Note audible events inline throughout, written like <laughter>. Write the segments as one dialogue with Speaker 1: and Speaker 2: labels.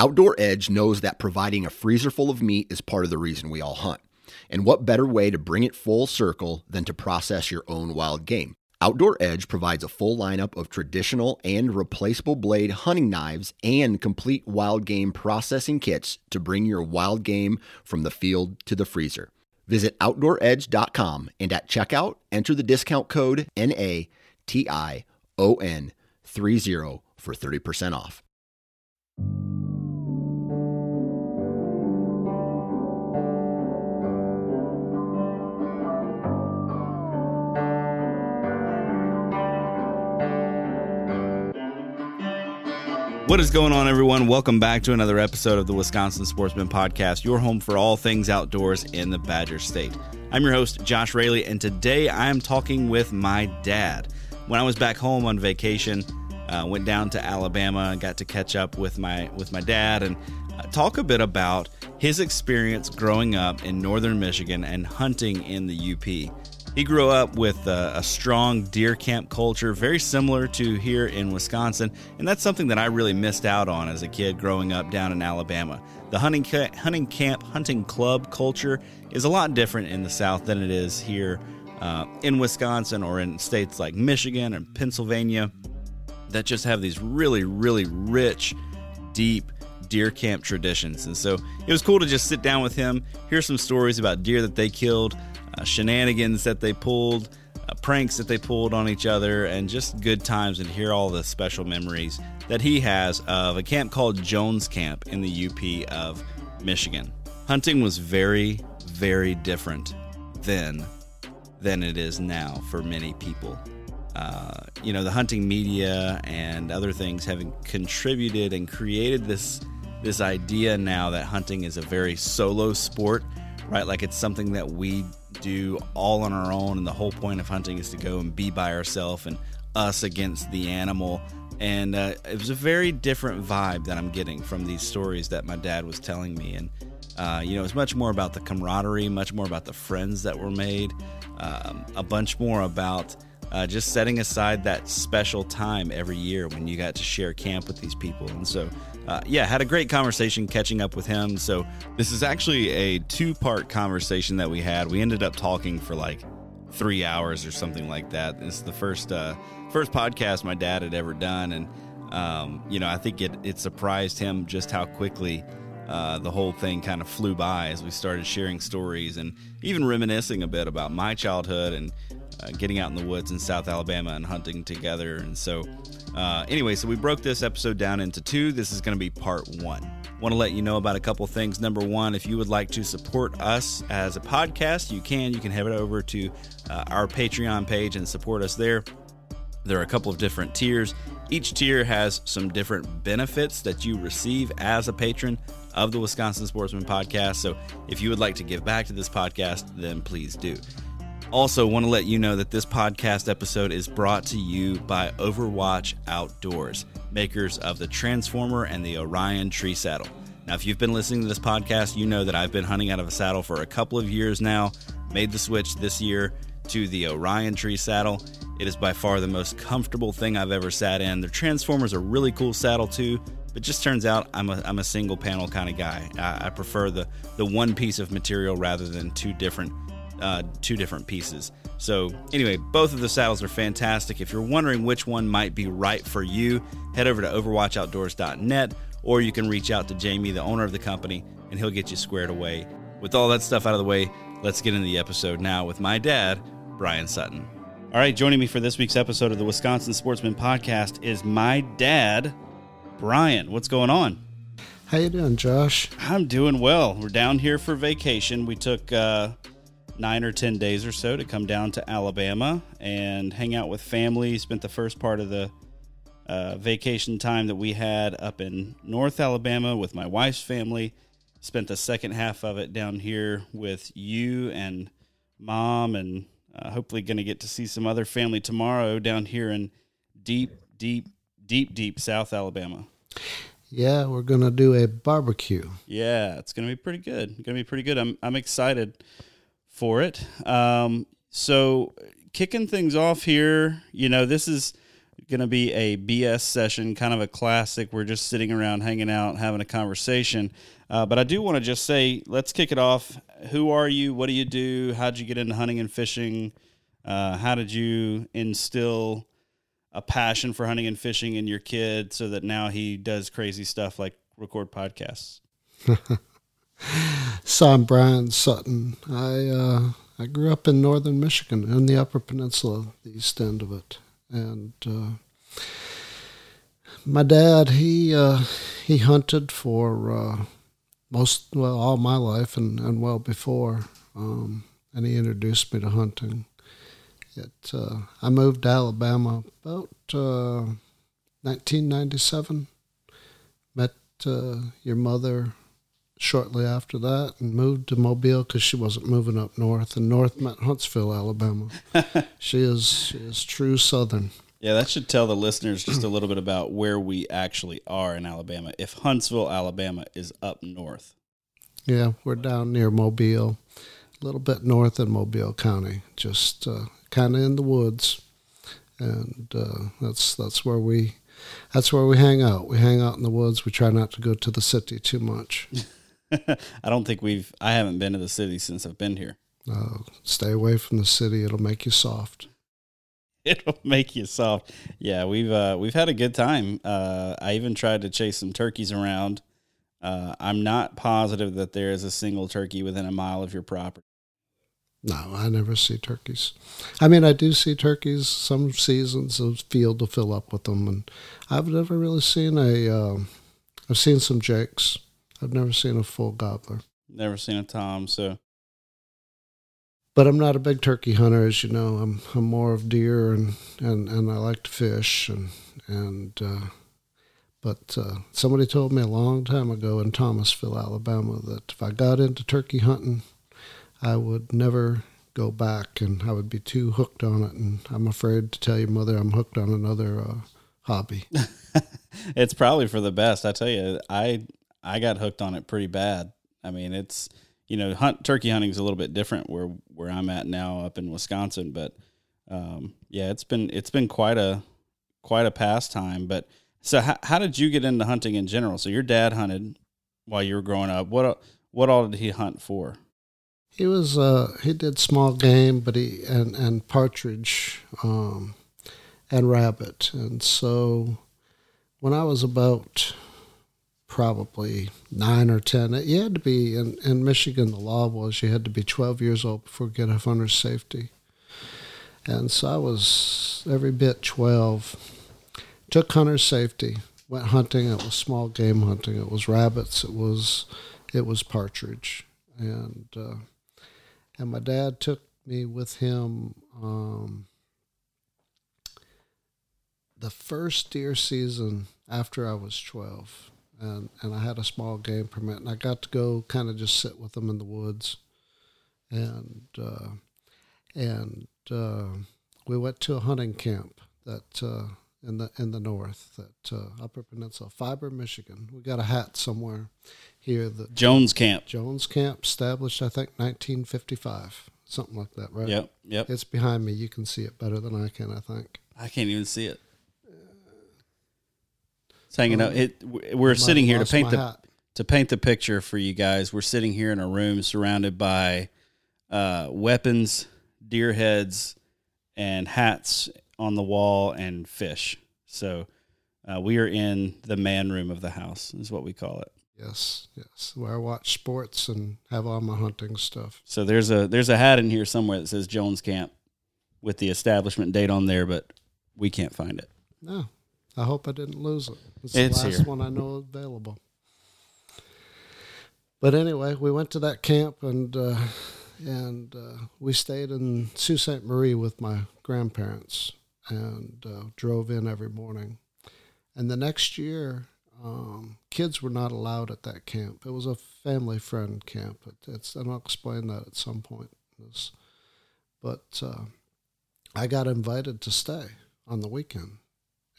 Speaker 1: Outdoor Edge knows that providing a freezer full of meat is part of the reason we all hunt. And what better way to bring it full circle than to process your own wild game? Outdoor Edge provides a full lineup of traditional and replaceable blade hunting knives and complete wild game processing kits to bring your wild game from the field to the freezer. Visit OutdoorEdge.com and at checkout, enter the discount code NATION30 for 30% off.
Speaker 2: What is going on, everyone? Welcome back to another episode of the Wisconsin Sportsman Podcast, your home for all things outdoors in the Badger State. I'm your host, Josh Raley, and today I am talking with my dad. When I was back home on vacation, uh, went down to Alabama and got to catch up with my with my dad and uh, talk a bit about his experience growing up in northern Michigan and hunting in the UP. He grew up with a, a, strong deer camp culture, very similar to here in Wisconsin, and that's something that I really missed out on as a kid growing up down in Alabama. The hunting ca- hunting camp, hunting club culture is a lot different in the South than it is here uh, in Wisconsin or in states like Michigan and Pennsylvania that just have these really, really rich, deep deer camp traditions. And so it was cool to just sit down with him, hear some stories about deer that they killed uh, shenanigans that they pulled, uh, pranks that they pulled on each other, and just good times and hear all the special memories that he has of a camp called Jones Camp in the UP of Michigan. Hunting was very, very different then than it is now for many people. Uh, you know, the hunting media and other things have contributed and created this this idea now that hunting is a very solo sport, right? Like it's something that we do all on our own, and the whole point of hunting is to go and be by ourselves and us against the animal. And uh, it was a very different vibe that I'm getting from these stories that my dad was telling me. And, uh, you know, it's much more about the camaraderie, much more about the friends that were made, um, a bunch more about uh, just setting aside that special time every year when you got to share camp with these people. And so, uh, yeah, had a great conversation catching up with him. So, this is actually a two part conversation that we had. We ended up talking for like three hours or something like that. Is the first uh, first podcast my dad had ever done, and um, you know, I think it it surprised him just how quickly. Uh, the whole thing kind of flew by as we started sharing stories and even reminiscing a bit about my childhood and uh, getting out in the woods in South Alabama and hunting together. And so, uh, anyway, so we broke this episode down into two. This is going to be part one. Want to let you know about a couple things. Number one, if you would like to support us as a podcast, you can. You can head over to uh, our Patreon page and support us there. There are a couple of different tiers. Each tier has some different benefits that you receive as a patron of the Wisconsin Sportsman podcast. So if you would like to give back to this podcast, then please do. Also, want to let you know that this podcast episode is brought to you by Overwatch Outdoors, makers of the Transformer and the Orion Tree Saddle. Now, if you've been listening to this podcast, you know that I've been hunting out of a saddle for a couple of years now. Made the switch this year to the Orion Tree Saddle. It is by far the most comfortable thing I've ever sat in. The Transformers a really cool saddle too, but just turns out I'm a, I'm a single panel kind of guy. I, I prefer the, the one piece of material rather than two different uh, two different pieces. So, anyway, both of the saddles are fantastic. If you're wondering which one might be right for you, head over to overwatchoutdoors.net or you can reach out to Jamie, the owner of the company, and he'll get you squared away. With all that stuff out of the way, let's get into the episode now with my dad, Brian Sutton. All right, joining me for this week's episode of the Wisconsin Sportsman Podcast is my dad, Brian. What's going on?
Speaker 3: How you doing, Josh?
Speaker 2: I'm doing well. We're down here for vacation. We took uh, nine or 10 days or so to come down to Alabama and hang out with family. Spent the first part of the uh, vacation time that we had up in North Alabama with my wife's family. Spent the second half of it down here with you and mom, and uh, hopefully going to get to see some other family tomorrow down here in deep, deep, deep, deep South Alabama.
Speaker 3: Yeah, we're going to do a barbecue.
Speaker 2: Yeah, it's going to be pretty good. Going to be pretty good. I'm I'm excited for it. Um, so kicking things off here, you know, this is going to be a BS session, kind of a classic. We're just sitting around, hanging out, having a conversation. Uh, but I do want to just say, let's kick it off. Who are you? What do you do? How'd you get into hunting and fishing? Uh, how did you instill a passion for hunting and fishing in your kid so that now he does crazy stuff like record podcasts? <laughs>
Speaker 3: so I'm Brian Sutton. I uh, I grew up in northern Michigan, in the Upper Peninsula, the east end of it, and uh, my dad he uh, he hunted for uh, most well all my life and, and well before, um, and he introduced me to hunting. It uh, I moved to Alabama about 1997. Uh, Met your mother shortly after that and moved to Mobile because she wasn't moving up north. And north meant Huntsville, Alabama. <laughs> she is she is true Southern.
Speaker 2: Yeah, that should tell the listeners just a little bit about where we actually are in Alabama. If Huntsville, Alabama is up north.
Speaker 3: Yeah, we're down near Mobile, a little bit north in Mobile County, just uh, kind of in the woods, and uh, that's that's where we that's where we hang out. We hang out in the woods. We try not to go to the city too much. <laughs> <laughs>
Speaker 2: I don't think we've. I haven't been to the city since I've been here.
Speaker 3: Uh, stay away from the city. It'll make you soft. <laughs>
Speaker 2: It'll make you soft. Yeah, we've uh, we've had a good time. Uh, I even tried to chase some turkeys around. Uh, I'm not positive that there is a single turkey within a mile of your property.
Speaker 3: No, I never see turkeys. I mean, I do see turkeys some seasons. of field to fill up with them, and I've never really seen a. have uh, seen some jakes I've never seen a full gobbler.
Speaker 2: Never seen a tom, so.
Speaker 3: But I'm not a big turkey hunter, as you know. I'm I'm more of deer and, and, and I like to fish and and. Uh, but uh, somebody told me a long time ago in Thomasville, Alabama, that if I got into turkey hunting, I would never go back, and I would be too hooked on it. And I'm afraid to tell your mother I'm hooked on another uh, hobby. <laughs>
Speaker 2: it's probably for the best. I tell you, I I got hooked on it pretty bad. I mean, it's you know, hunt turkey hunting is a little bit different where where I'm at now up in Wisconsin, but um, yeah, it's been it's been quite a quite a pastime. But so, how, how did you get into hunting in general? So your dad hunted while you were growing up. What what all did he hunt for?
Speaker 3: He was uh, he did small game, but he and and partridge um, and rabbit, and so when I was about probably nine or ten. You had to be in, in Michigan. The law was you had to be 12 years old before you get a hunter's safety, and so I was every bit 12. Took hunter's safety. Went hunting. It was small game hunting. It was rabbits. It was it was partridge, and uh, and my dad took me with him. Um, the first deer season after I was 12 and and I had a small game permit, and I got to go kind of just sit with them in the woods, and uh, and uh, we went to a hunting camp that uh, in the in the north, that uh, Upper Peninsula, Fibre, Michigan. We got a hat somewhere here. The
Speaker 2: Jones Camp.
Speaker 3: Jones Camp, established I think 1955, something like that, right?
Speaker 2: Yep, yep.
Speaker 3: It's behind me. You can see it better than I can, I think.
Speaker 2: I can't even see it. It's hanging out. It, we're sitting here to paint the hat. to paint the picture for you guys. We're sitting here in a room surrounded by uh, weapons, deer heads, and hats on the wall, and fish. So uh, we are in the man room of the house, is what we call it.
Speaker 3: Yes, yes. Where I watch sports and have all my hunting stuff.
Speaker 2: So there's a there's a hat in here somewhere that says Jones Camp with the establishment date on there, but we can't find it.
Speaker 3: No, I hope I didn't lose it. It's, it's the last here. one I know available. But anyway, we went to that camp and uh, and uh, we stayed in Sault Ste. Marie with my grandparents and uh, drove in every morning. And the next year, um, kids were not allowed at that camp. It was a family friend camp. It, it's, and I'll explain that at some point. but uh, I got invited to stay on the weekend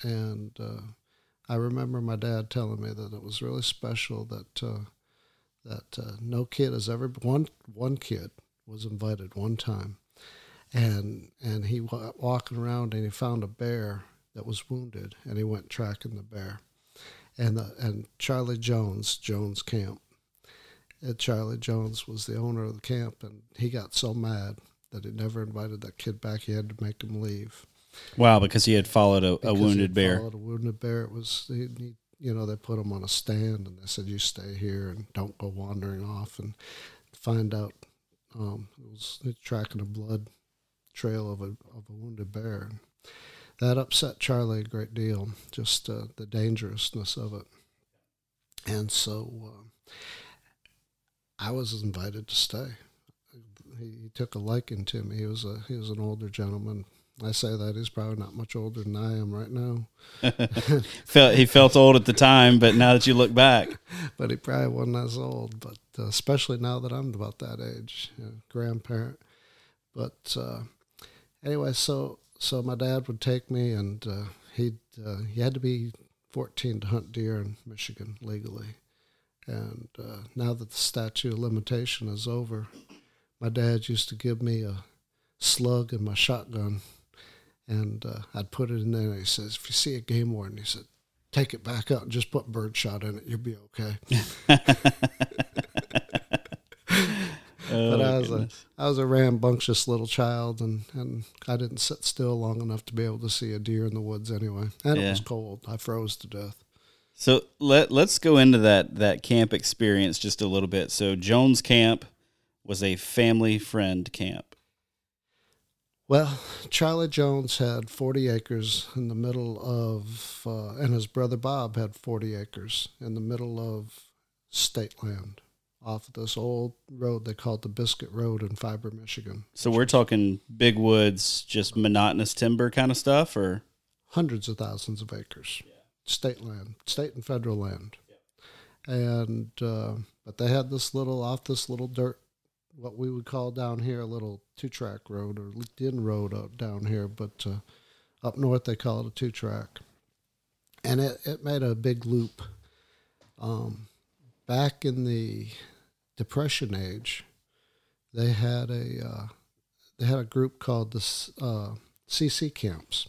Speaker 3: and uh, I remember my dad telling me that it was really special that uh, that uh, no kid has ever one one kid was invited one time, and and he was walking around and he found a bear that was wounded, and he went tracking the bear. And the, and Charlie Jones, Jones Camp, and Charlie Jones was the owner of the camp, and he got so mad that he never invited that kid back. He had to make him leave.
Speaker 2: Wow, because he had followed a, a wounded bear.
Speaker 3: Followed a wounded bear. It was he, he, you know they put him on a stand and they said you stay here and don't go wandering off and find out um, it was tracking a blood trail of a of a wounded bear. That upset Charlie a great deal, just uh, the dangerousness of it. And so uh, I was invited to stay. He, he took a liking to me. He was a he was an older gentleman, I say that he's probably not much older than I am right now. <laughs>
Speaker 2: felt he felt old at the time, but now that you look back, <laughs>
Speaker 3: but he probably wasn't as old. But uh, especially now that I'm about that age, you know, grandparent. But uh, anyway, so so my dad would take me, and uh, he uh, he had to be 14 to hunt deer in Michigan legally. And uh, now that the statute of limitation is over, my dad used to give me a slug in my shotgun and uh, I'd put it in there. And he says, if you see a game warden, he said, take it back out and just put birdshot in it. You'll be okay. oh, <laughs> <laughs> but I was goodness. a I was a rambunctious little child, and, and I didn't sit still long enough to be able to see a deer in the woods anyway. And yeah. it was cold. I froze to death.
Speaker 2: So let let's go into that that camp experience just a little bit. So Jones Camp was a family friend camp.
Speaker 3: Well, Charlie Jones had 40 acres in the middle of, uh, and his brother Bob had 40 acres in the middle of state land off of this old road they called the Biscuit Road in Fibre, Michigan.
Speaker 2: So we're talking big woods, just monotonous timber kind of stuff, or
Speaker 3: hundreds of thousands of acres, yeah. state land, state and federal land, yeah. and uh, but they had this little off this little dirt what we would call down here a little two track road or in road out down here, but uh, up north they call it a two track. And it, it made a big loop. Um, back in the Depression age, they had a uh, they had a group called the uh, CC camps,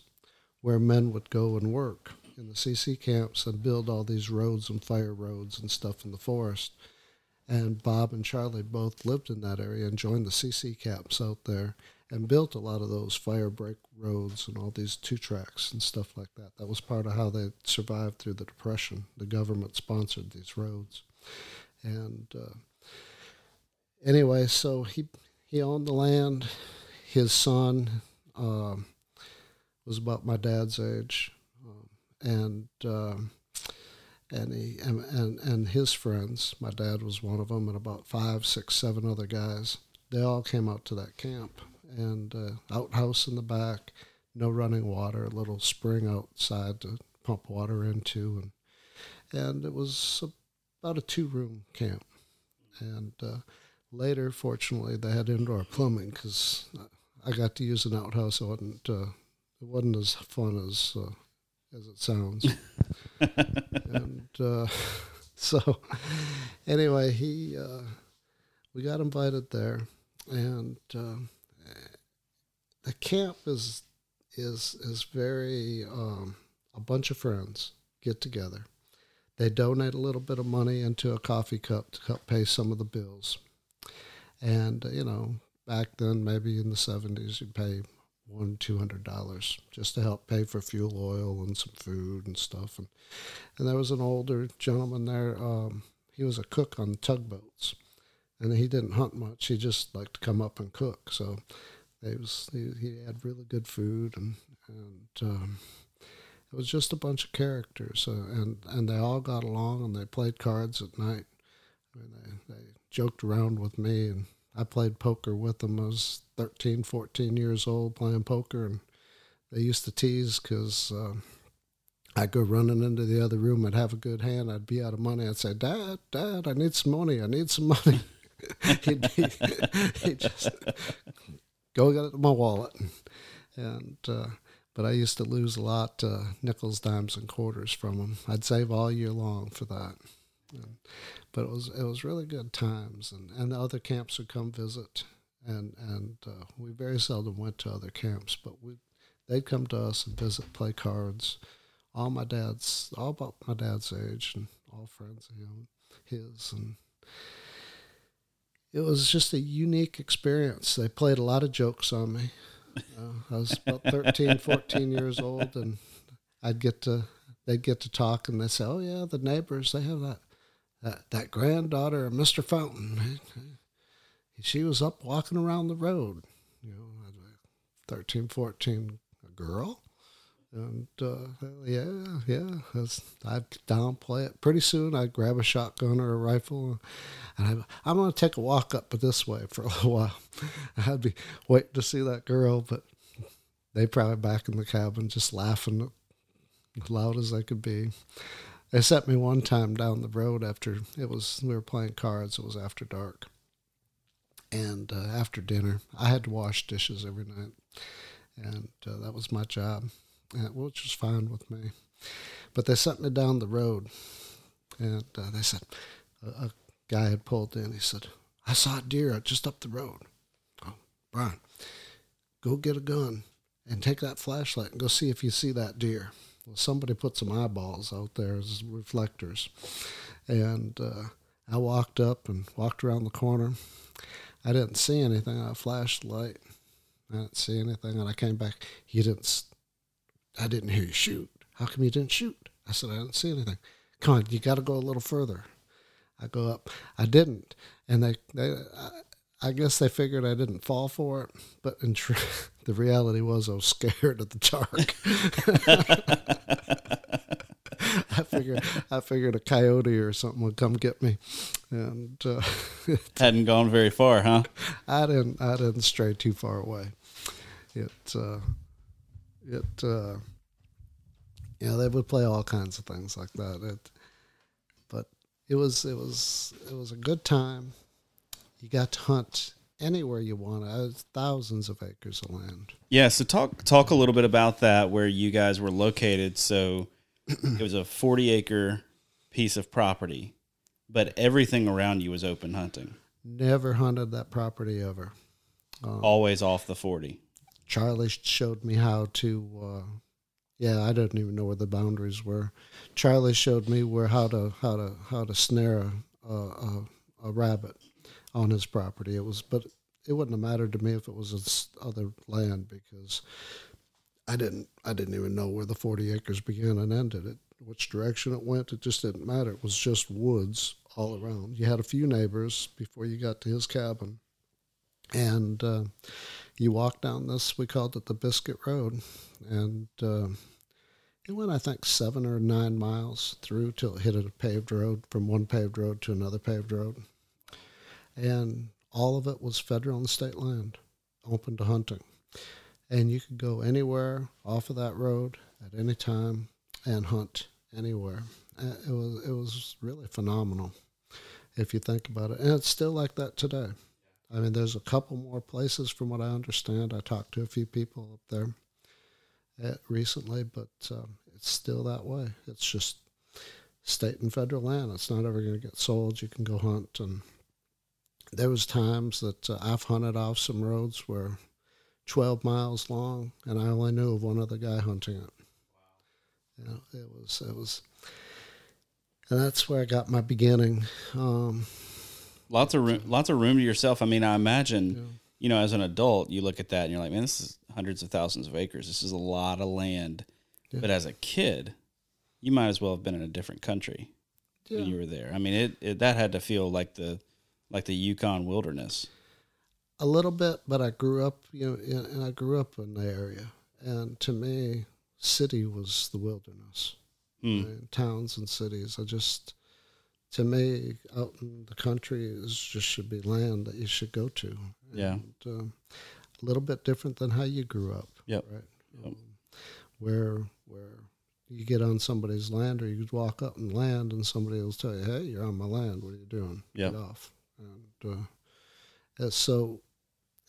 Speaker 3: where men would go and work in the CC camps and build all these roads and fire roads and stuff in the forest and Bob and Charlie both lived in that area and joined the CC camps out there and built a lot of those fire break roads and all these two tracks and stuff like that. That was part of how they survived through the Depression. The government sponsored these roads. And uh, anyway, so he, he owned the land. His son uh, was about my dad's age. Um, and. Um, and he and, and, and his friends. My dad was one of them, and about five, six, seven other guys. They all came out to that camp, and uh, outhouse in the back, no running water, a little spring outside to pump water into, and and it was about a two-room camp. And uh, later, fortunately, they had indoor plumbing because I got to use an outhouse. It wasn't uh, it wasn't as fun as uh, as it sounds. <laughs> and uh, <laughs> so, anyway, he uh, we got invited there, and uh, the camp is is is very um, a bunch of friends get together. They donate a little bit of money into a coffee cup to help pay some of the bills. And, you know, back then, maybe in the 70s, you'd pay one two hundred dollars just to help pay for fuel oil and some food and stuff. And and there was an older gentleman there um, he was a cook on tugboats and he didn't hunt much. He just liked to come up and cook. So it was he, he had really good food and and um, it was just a bunch of characters uh, and and they all got along and they played cards at night. I mean, they, they joked around with me and I played poker with them. I was 13, 14 years old playing poker, and they used to tease because uh, I'd go running into the other room. I'd have a good hand. I'd be out of money. I'd say, Dad, Dad, I need some money. I need some money. <laughs> he'd, be, <laughs> he'd just go get it in my wallet. And, uh, but I used to lose a lot, uh, nickels, dimes, and quarters from him. I'd save all year long for that. And, but it was it was really good times, and, and the other camps would come visit, and and uh, we very seldom went to other camps, but we they'd come to us and visit, play cards. All my dad's, all about my dad's age, and all friends of him, his, and it was just a unique experience. They played a lot of jokes on me. Uh, I was about 13, 14 years old, and I'd get to, they'd get to talk, and they'd say, "Oh yeah, the neighbors, they have that, that, that granddaughter of Mister Fountain. She was up walking around the road, you know, 13, 14, a girl." And uh, yeah, yeah, I'd downplay it. Pretty soon, I'd grab a shotgun or a rifle, and I, I'm going to take a walk up this way for a little while. <laughs> I'd be waiting to see that girl, but they probably back in the cabin just laughing loud as they could be. They sent me one time down the road after it was we were playing cards. It was after dark, and uh, after dinner, I had to wash dishes every night, and uh, that was my job which was fine with me. But they sent me down the road, and uh, they said a, a, guy had pulled in. He said, "I saw a deer just up the road." Oh, Brian, go get a gun and take that flashlight and go see if you see that deer. Somebody put some eyeballs out there as reflectors, and uh, I walked up and walked around the corner. I didn't see anything. I flashed the light. I didn't see anything, and I came back. You didn't I didn't hear you shoot. How come you didn't shoot? I said, I didn't see anything. Come on, you got to go a little further. I go up. I didn't. And they, they I, I guess they figured I didn't fall for it. But in tr- <laughs> the reality was I was scared of the dark. <laughs> I figured I figured a coyote or something would come get me, and uh, <laughs>
Speaker 2: hadn't gone very far, huh?
Speaker 3: I didn't. I didn't stray too far away. It uh, it uh, you know they would play all kinds of things like that. It, but it was it was it was a good time. You got to hunt anywhere you want. Uh, thousands of acres of land.
Speaker 2: Yeah, so talk talk a little bit about that where you guys were located. So it was a forty acre piece of property, but everything around you was open hunting.
Speaker 3: Never hunted that property ever.
Speaker 2: Um, Always off the forty.
Speaker 3: Charlie showed me how to. Uh, yeah, I didn't even know where the boundaries were. Charlie showed me where how to how to how to snare a, a, a rabbit on his property. It was, but it wouldn't have mattered to me if it was other land because I didn't I didn't even know where the forty acres began and ended. It which direction it went, it just didn't matter. It was just woods all around. You had a few neighbors before you got to his cabin, and uh, you walked down this, we called it the Biscuit Road, and uh, it went, I think, seven or nine miles through till it hit a paved road from one paved road to another paved road. And all of it was federal and state land, open to hunting. And you could go anywhere off of that road at any time and hunt anywhere. Uh, it was it was really phenomenal if you think about it, and it's still like that today. I mean, there's a couple more places from what I understand. I talked to a few people up there uh, recently, but um, it's still that way. It's just state and federal land. It's not ever going to get sold. You can go hunt, and there was times that uh, I've hunted off some roads where 12 miles long, and I only knew of one other guy hunting it. Wow. You know, it was it was, and that's where I got my beginning. Um,
Speaker 2: lots of room, lots of room to yourself. I mean, I imagine, yeah. you know, as an adult, you look at that and you're like, man, this is hundreds of thousands of acres. This is a lot of land. Yeah. But as a kid, you might as well have been in a different country yeah. when you were there. I mean, it, it that had to feel like the like the Yukon wilderness.
Speaker 3: A little bit, but I grew up, you know, in, and I grew up in the area, and to me, city was the wilderness. Hmm. Right? Towns and cities. I just to me, out in the country is just should be land that you should go to.
Speaker 2: Yeah.
Speaker 3: Um, a little bit different than how you grew up.
Speaker 2: Yep.
Speaker 3: Right. Yep. Um, where where you get on somebody's land or you walk up and land and somebody will tell you, "Hey, you're on my land. What are you doing?
Speaker 2: Yep.
Speaker 3: Get off." And uh, so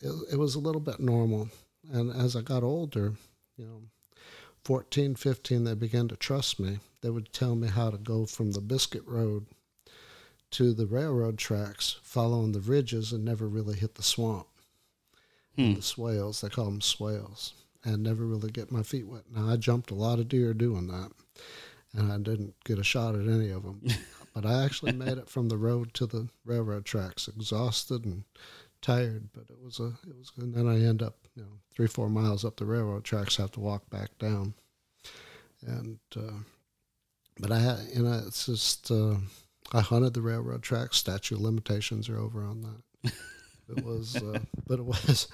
Speaker 3: it, it was a little bit normal. And as I got older, you know, 14, 15, they began to trust me. They would tell me how to go from the Biscuit Road to the railroad tracks, following the ridges, and never really hit the swamp.
Speaker 2: Hmm.
Speaker 3: The swales, they call them swales. and never really get my feet wet. Now I jumped a lot of deer doing that, and I didn't get a shot at any of them. <laughs> but I actually made it from the road to the railroad tracks, exhausted and tired. But it was a it was, and then I end up you know three four miles up the railroad tracks, have to walk back down, and. Uh, but I you know, it's just uh, I hunted the railroad tracks. Statute limitations are over on that. It was, uh, <laughs> but it was,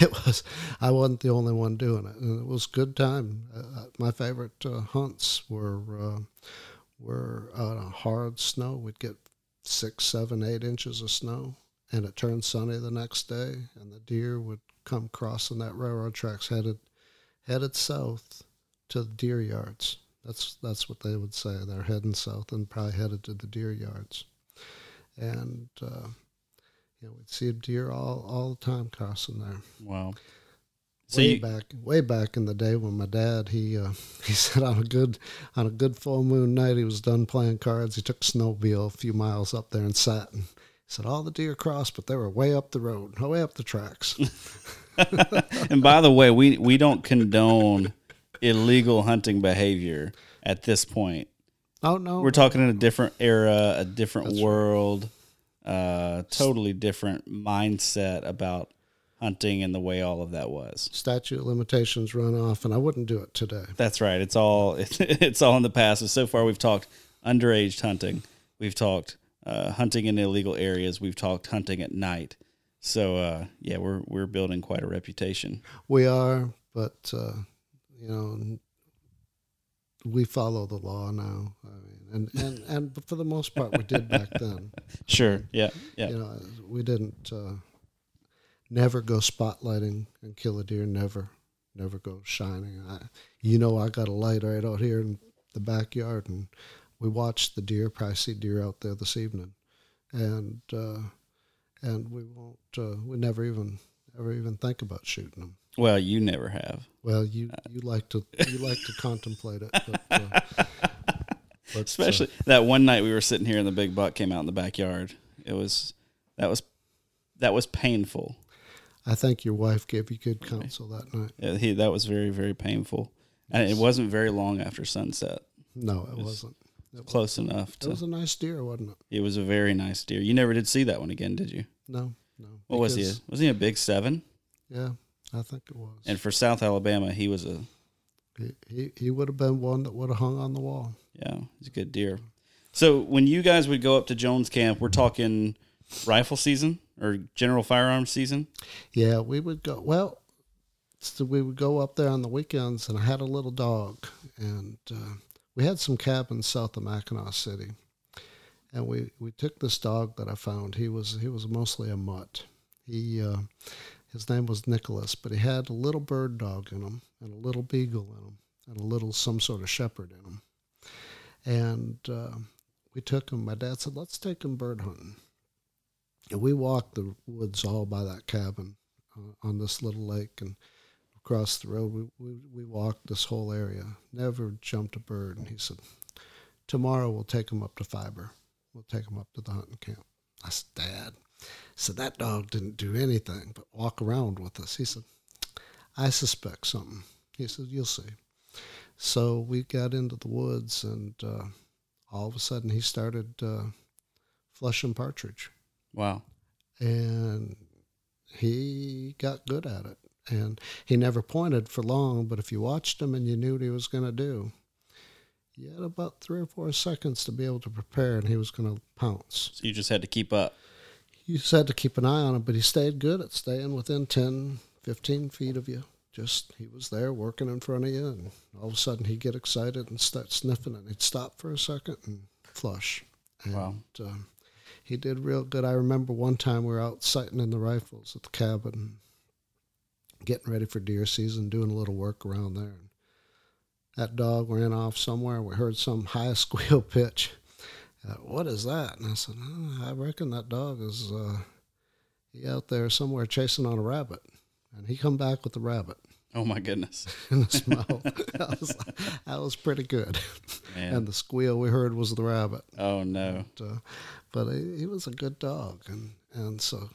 Speaker 3: it was. I wasn't the only one doing it, and it was good time. Uh, uh my favorite uh, hunts were uh, were hard snow. We'd get six, seven, eight inches of snow, and it turned sunny the next day, and the deer would come crossing that railroad tracks headed headed south to the deer yards that's that's what they would say. They're heading south and probably headed to the deer yards, and uh, you know we'd see a deer all all the time crossing there.
Speaker 2: Wow.
Speaker 3: So way you, back, way back in the day when my dad he uh, <laughs> he said on a good on a good full moon night he was done playing cards. He took a snowmobile a few miles up there and sat and he said all the deer crossed, but they were way up the road, way up the tracks. <laughs> <laughs>
Speaker 2: and by the way, we we don't condone illegal hunting behavior at this point.
Speaker 3: Oh no,
Speaker 2: we're talking in a different era, a different That's world, right. uh, totally different mindset about hunting and the way all of that was.
Speaker 3: Statute limitations run off, and I wouldn't do it today.
Speaker 2: That's right. It's all it's, <laughs> it's all in the past. So, so far, we've talked underage hunting. We've talked uh, hunting in illegal areas. We've talked hunting at night. So uh, yeah, we're we're building quite a reputation.
Speaker 3: We are, but uh, you know, we follow the law now. I mean, and, and, and for the most part, we did back then. <laughs>
Speaker 2: Sure. Yeah. Yeah.
Speaker 3: You know, we didn't uh, never go spotlighting and kill a deer. Never, never go shining. I, you know, I got a light right out here in the backyard, and we watched the deer. Probably see deer out there this evening, and uh, and we won't. Uh, we never even ever even think about shooting them.
Speaker 2: Well, you never have.
Speaker 3: Well, you you like to you like to contemplate it, but, uh,
Speaker 2: but especially uh, that one night we were sitting here and the big buck came out in the backyard. It was that was that was painful.
Speaker 3: I think your wife gave you good counsel that night.
Speaker 2: Yeah, he that was very very painful, and it wasn't very long after sunset.
Speaker 3: No, it, it was, not
Speaker 2: It close
Speaker 3: was,
Speaker 2: enough.
Speaker 3: To, it was a nice deer, wasn't it?
Speaker 2: It was a very nice deer. You never did see that one again, did you?
Speaker 3: No, no.
Speaker 2: What was he? Was he a big seven?
Speaker 3: Yeah, I think it was.
Speaker 2: And for South Alabama, he was a.
Speaker 3: He, he, he would have been one that would have hung on the wall.
Speaker 2: Yeah, he's a good deer. So when you guys would go up to Jones Camp, we're talking rifle season or general firearms season.
Speaker 3: Yeah, we would go. Well, so we would go up there on the weekends, and I had a little dog, and uh, we had some cabins south of Mackinaw City, and we, we took this dog that I found. He was he was mostly a mutt. He uh, his name was Nicholas, but he had a little bird dog in him and a little beagle in him and a little some sort of shepherd in him. And uh, we took him. My dad said, "Let's take him bird hunting." And we walked the woods all by that cabin uh, on this little lake and across the road. We, we we walked this whole area. Never jumped a bird. And he said, "Tomorrow we'll take him up to Fibre. We'll take him up to the hunting camp." I said, "Dad." So that dog didn't do anything but walk around with us. He said, I suspect something. He said, You'll see. So we got into the woods, and uh, all of a sudden he started uh, flushing partridge.
Speaker 2: Wow.
Speaker 3: And he got good at it. And he never pointed for long, but if you watched him and you knew what he was going to do, you had about three or four seconds to be able to prepare, and he was going to pounce.
Speaker 2: So you just had to keep up
Speaker 3: you just had to keep an eye on him, but he stayed good at staying within 10, 15 feet of you. Just he was there working in front of you, and all of a sudden he'd get excited and start sniffing, and he'd stop for a second and flush. And,
Speaker 2: wow.
Speaker 3: Uh, he did real good. I remember one time we were out sighting in the rifles at the cabin, getting ready for deer season, doing a little work around there. And that dog ran off somewhere. We heard some <laughs> high squeal pitch what is that? And I said, oh, I reckon that dog is uh, he out there somewhere chasing on a rabbit. And he come back with the rabbit.
Speaker 2: Oh my goodness! <laughs>
Speaker 3: in the smell, <laughs> that was that was pretty good. Man. And the squeal we heard was the rabbit.
Speaker 2: Oh no!
Speaker 3: But, uh, but he, was a good dog, and and so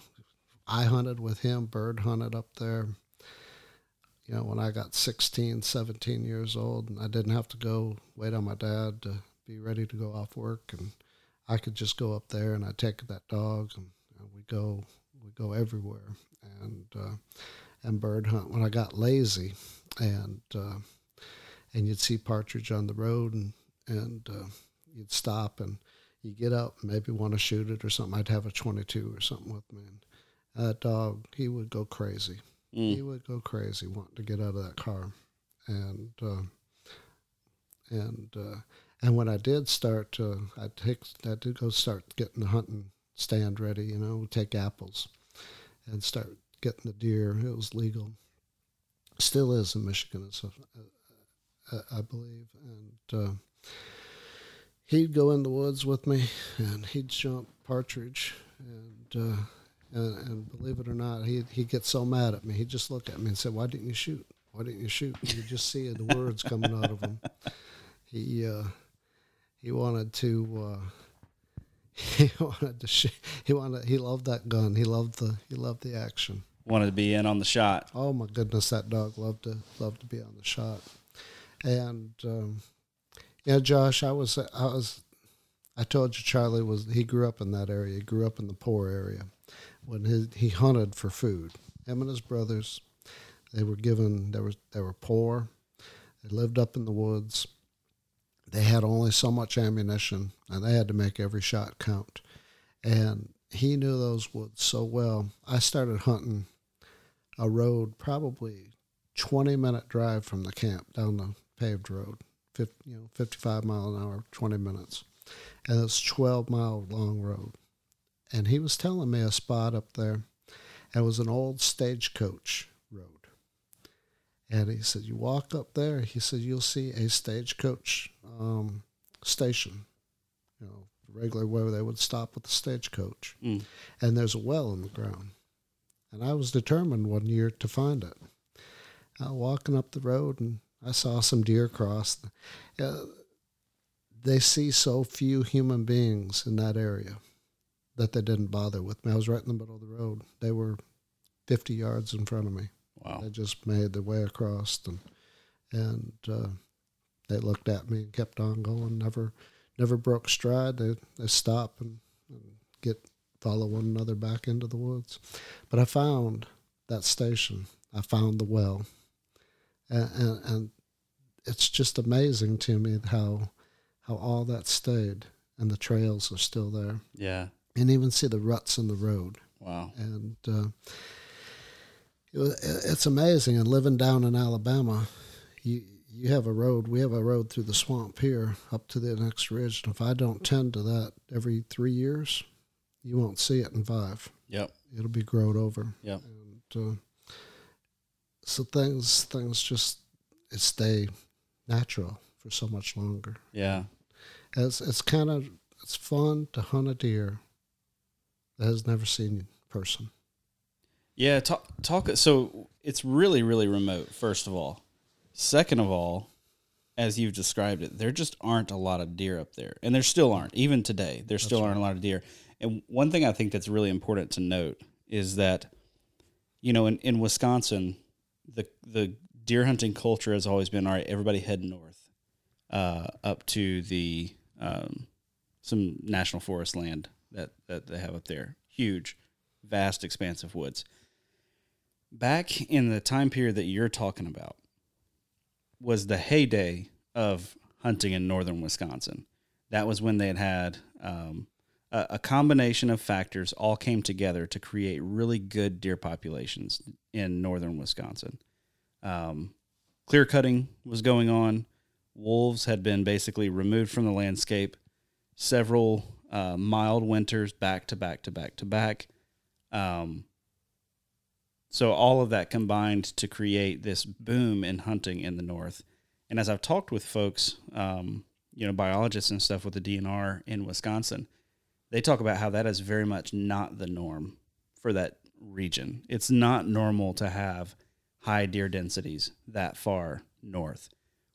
Speaker 3: I hunted with him, bird hunted up there. you know, when I got 16, 17 years old, and I didn't have to go wait on my dad to be ready to go off work, and I could just go up there and I take that dog, and, and we go we go everywhere, and uh, and bird hunt. When I got lazy, and uh, and you'd see partridge on the road, and and uh, you'd stop and you get up, maybe want to shoot it or something. I'd have a 22 or something with me, and that dog he would go crazy Mm. He would go crazy wanting to get out of that car, and uh, and uh, and when I did start, to, I take I did go start getting the hunting stand ready. You know, take apples, and start getting the deer. It was legal, still is in Michigan. It's a, I believe, and. Uh, he'd go in the woods with me and he'd jump partridge and uh, and, and believe it or not, he he gets so mad at me. he'd just looked at me and said, "Why didn't you shoot? Why didn't you shoot?" You just see the words coming out of him. He uh, he wanted to. Uh, <laughs> he wanted to shoot. He wanted. He loved that gun. He loved the. He loved the action.
Speaker 2: Wanted to be in on the shot.
Speaker 3: Oh my goodness, that dog loved to loved to be on the shot. And um, yeah, Josh, I was I was. I told you Charlie was. He grew up in that area. He grew up in the poor area when he, he hunted for food. Him and his brothers, they were given they were they were poor. They lived up in the woods. They had only so much ammunition, and they had to make every shot count. And he knew those woods so well. I started hunting a road, probably 20 minute drive from the camp down the paved road, 50, you know, 55 mile an hour, 20 minutes. And it's 12 mile long road and he was telling me a spot up there. It was an old stagecoach road. And he said, You walk up there, he said, you'll see a stagecoach um, station, you know, regular where they would stop with the stagecoach. Mm. And there's a well in the ground. And I was determined one year to find it. I was walking up the road and I saw some deer cross. Uh, they see so few human beings in that area that they didn't bother with me. I was right in the middle of the road. They were 50 yards in front of me.
Speaker 2: Wow.
Speaker 3: They just made their way across and and uh, they looked at me and kept on going. Never never broke stride. They they stop and, and get follow one another back into the woods. But I found that station. I found the well, and, and, and it's just amazing to me how how all that stayed and the trails are still there.
Speaker 2: Yeah
Speaker 3: and even see the ruts in the road.
Speaker 2: Wow.
Speaker 3: And uh, it, it's amazing. And living down in Alabama, you you have a road. We have a road through the swamp here up to the next ridge. And if I don't tend to that every three years, you won't see it in five.
Speaker 2: Yep.
Speaker 3: It'll be growed over.
Speaker 2: Yep.
Speaker 3: And uh, so things things just it stay natural for so much longer.
Speaker 2: Yeah.
Speaker 3: It's it's kind of it's fun to hunt a deer that has never seen a person.
Speaker 2: Yeah, talk, talk. So it's really, really remote. First of all, second of all, as you've described it, there just aren't a lot of deer up there, and there still aren't. Even today, there still aren't a lot of deer. And one thing I think that's really important to note is that, you know, in, in Wisconsin, the the deer hunting culture has always been all right. Everybody head north, uh, up to the um, some national forest land that, that they have up there. Huge, vast, expansive woods. Back in the time period that you're talking about was the heyday of hunting in northern Wisconsin. That was when they had had um, a, combination of factors all came together to create really good deer populations in northern Wisconsin. Um, clear cutting was going on. Wolves had been basically removed from the landscape. Several uh, mild winters back to back to back to back. Um, so all of that combined to create this boom in hunting in the north. And as I've talked with folks, um, you know, biologists and stuff with the DNR in Wisconsin, they talk about how that is very much not the norm for that region. It's not normal to have high deer densities that far north.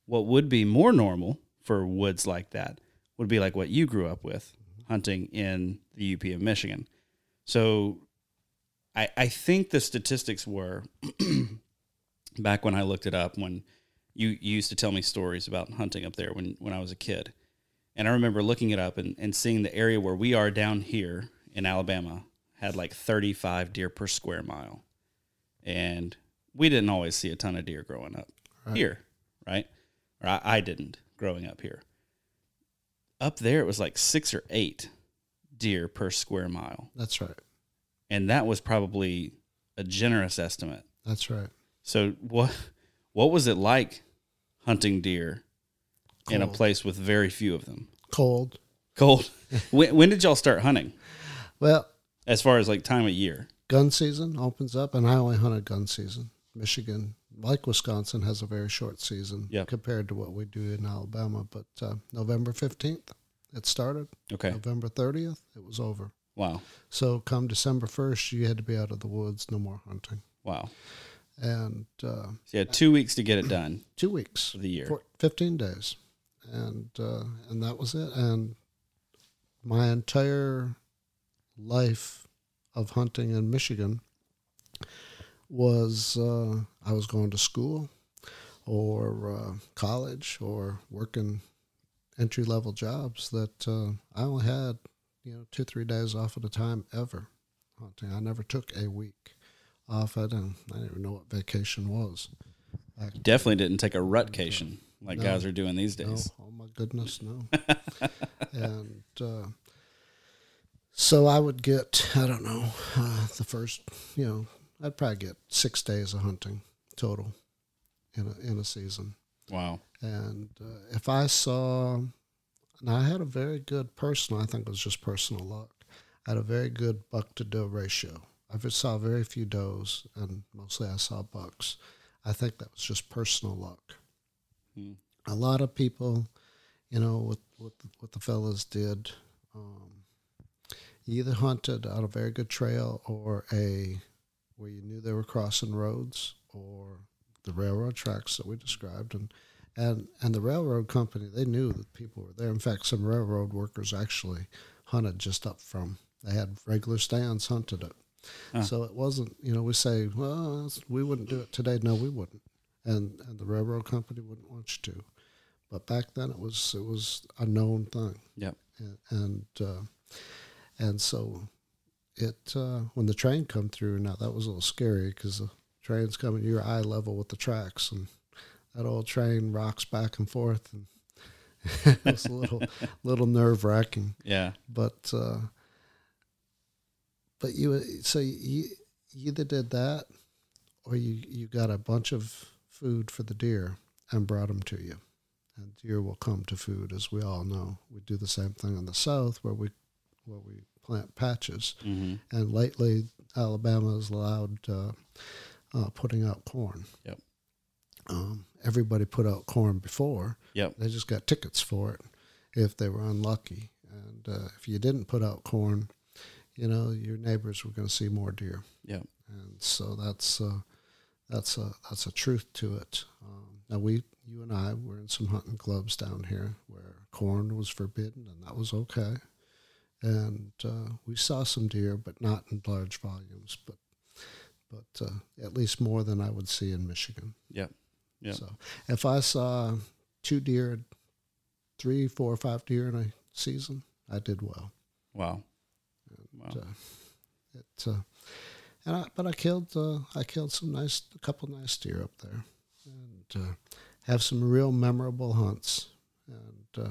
Speaker 2: What would be more normal for woods like that would be like what you grew up with, hunting in the UP of Michigan. So I, I think the statistics were <clears throat> back when I looked it up when you, you used to tell me stories about hunting up there when, when I was a kid. And I remember looking it up and, and seeing the area where we are down here in Alabama had like 35 deer per square mile. And we didn't always see a ton of deer growing up
Speaker 3: Right.
Speaker 2: here, right? Or I, I didn't growing up here. Up there, it was like six or eight deer per square mile.
Speaker 3: That's right.
Speaker 2: And that was probably a generous estimate.
Speaker 3: That's right.
Speaker 2: So what what was it like hunting deer in a place with very few of them?
Speaker 3: Cold.
Speaker 2: Cold. <laughs> when, when did y'all start hunting?
Speaker 3: Well,
Speaker 2: As far as like time of year?
Speaker 3: gun season opens up, and I only hunted gun season. Michigan, like Wisconsin, has a very short season
Speaker 2: Yep.
Speaker 3: compared to what we do in Alabama. But uh, November 15th, it started.
Speaker 2: Okay.
Speaker 3: November 30th, it was over.
Speaker 2: Wow.
Speaker 3: So come December 1st, you had to be out of the woods, no more hunting.
Speaker 2: Wow.
Speaker 3: And uh,
Speaker 2: So you had two weeks to get it done <clears throat>
Speaker 3: two weeks,
Speaker 2: Of the year.
Speaker 3: four, 15 days. And, uh, and that was it. And my entire life of hunting in Michigan was uh, I was going to school or uh, college or working entry level jobs that uh, I only had you know two three days off at a time ever hunting. I never took a week off it, and I didn't even know what vacation was.
Speaker 2: Definitely didn't take a rutcation like
Speaker 3: No.
Speaker 2: guys are doing these
Speaker 3: no,
Speaker 2: days.
Speaker 3: oh my goodness, no. <laughs> and uh, so I would get, I don't know, uh, the first, you know, I'd probably get six days of hunting total in a in a season.
Speaker 2: Wow.
Speaker 3: And uh, if I saw, now I had a very good personal, I think it was just personal luck. I had a very good buck to doe ratio. I just saw very few does, and mostly I saw bucks. I think that was just personal luck.
Speaker 2: Hmm.
Speaker 3: A lot of people, you know, what what the, what the fellas did, um, either hunted on a very good trail or a where you knew they were crossing roads or the railroad tracks that we described, and and and the railroad company they knew that people were there. In fact, some railroad workers actually hunted just up from. They had regular stands, hunted it.
Speaker 2: Huh.
Speaker 3: So it wasn't, you know, we say, well, we wouldn't do it today. No, we wouldn't, and and the railroad company wouldn't want you to. But back then, it was it was a known thing
Speaker 2: Yep.
Speaker 3: and and, uh, and so it uh, when the train come through now that was a little scary because the train's coming you're eye level with the tracks and that old train rocks back and forth and <laughs> it was a little little nerve wracking
Speaker 2: Yeah.
Speaker 3: but uh, but you so you, you either did that or you you got a bunch of food for the deer and brought them to you and deer will come to food as we all know we do the same thing in the south where we where we plant patches
Speaker 2: Mm-hmm.
Speaker 3: and lately alabama has allowed uh, uh, putting out corn
Speaker 2: Yep.
Speaker 3: um, everybody put out corn before
Speaker 2: Yep.
Speaker 3: they just got tickets for it if they were unlucky. And uh, if you didn't put out corn, you know your neighbors were going to see more deer.
Speaker 2: Yep.
Speaker 3: And so that's uh, that's a that's a truth to it. Um, now we, you and I, were in some hunting clubs down here where corn was forbidden, and that was okay. And uh, we saw some deer, but not in large volumes, but but uh, at least more than I would see in Michigan.
Speaker 2: Yep. Yep.
Speaker 3: So if I saw two deer, three, four, or five deer in a season, I did well.
Speaker 2: Wow. Wow.
Speaker 3: Uh, it, uh, and I, but I killed uh, I killed some nice a couple nice deer up there, and uh, have some real memorable hunts. And uh,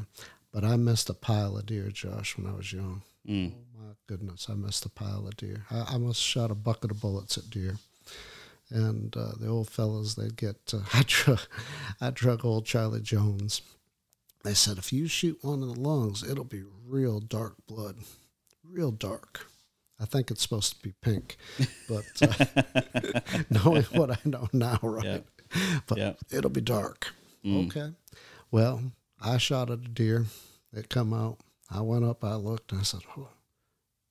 Speaker 3: but I missed a pile of deer, Josh, when I was young.
Speaker 2: Mm.
Speaker 3: Oh my goodness, I missed a pile of deer. I, I must shot a bucket of bullets at deer. And uh, the old fellas, they'd get. Uh, <laughs> I drug, I drug old Charlie Jones. They said if you shoot one in the lungs, it'll be real dark blood, real dark. I think it's supposed to be pink, but uh, <laughs> knowing what I know now, right?
Speaker 2: Yep.
Speaker 3: But
Speaker 2: Yep.
Speaker 3: it'll be dark.
Speaker 2: Mm.
Speaker 3: Okay. Well, I shot at a deer. It come out. I went up. I looked. and I said, "Oh,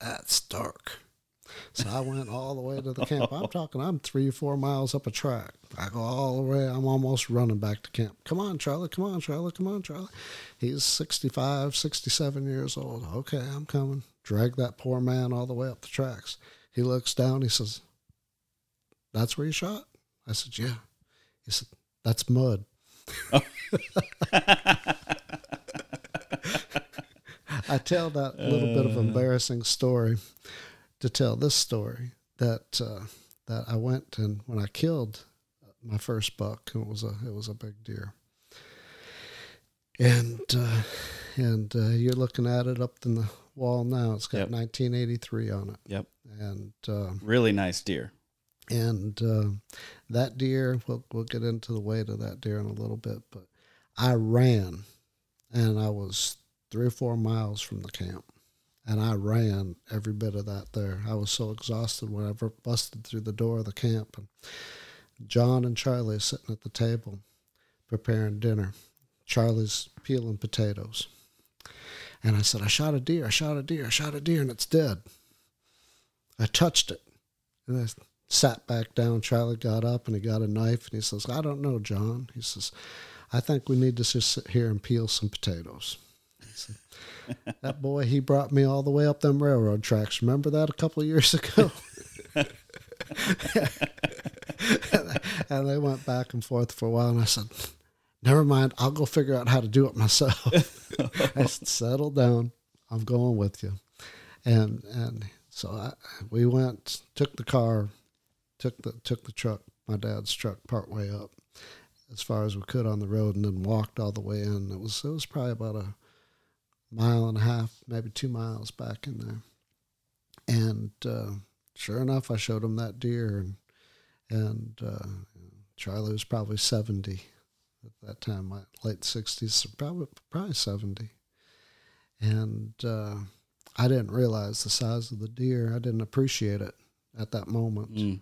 Speaker 3: that's dark." So I went all the way to the camp. I'm <laughs> talking. I'm three, four miles up a track. I go all the way. I'm almost running back to camp. Come on, Charlie. Come on, Charlie. Come on, Charlie. He's 65, 67 years old. Okay, I'm coming. Drag that poor man all the way up the tracks. He looks down. He says, "That's where you shot." I said, "Yeah." He said, "That's mud." I tell that little bit of embarrassing story to tell this story that uh, that I went and when I killed my first buck, it was a it was a big deer, and uh, and uh, you're looking at it up in the wall now. It's got
Speaker 2: Yep.
Speaker 3: 1983 on it,
Speaker 2: Yep.
Speaker 3: and uh,
Speaker 2: Really nice deer.
Speaker 3: and uh, that deer we'll, we'll get into the weight of that deer in a little bit but i ran and i was three or four miles from the camp and i ran every bit of that there i was so exhausted when i busted through the door of the camp and john and charlie sitting at the table preparing dinner charlie's peeling potatoes and i said i shot a deer i shot a deer i shot a deer and it's dead i touched it and I sat back down. Charlie got up and he got a knife and he says, I don't know, John. He says, I think we need to just sit here and peel some potatoes. He said, <laughs> that boy, he brought me all the way up them railroad tracks. Remember that a couple of years ago? <laughs> <laughs> and they went back and forth for a while. And I said, Never mind, I'll go figure out how to do it myself. <laughs> I said, Settle down. I'm going with you. And and so I, we went, took the car, took the took the truck, my dad's truck, part way up as far as we could on the road, and then walked all the way in. It was it was probably about a mile and a half, maybe two miles back in there. And uh, sure enough, I showed him that deer, and and uh, Charlie was probably seventy at that time, my late sixties, probably probably seventy. And uh, I didn't realize the size of the deer. I didn't appreciate it at that moment.
Speaker 2: Mm.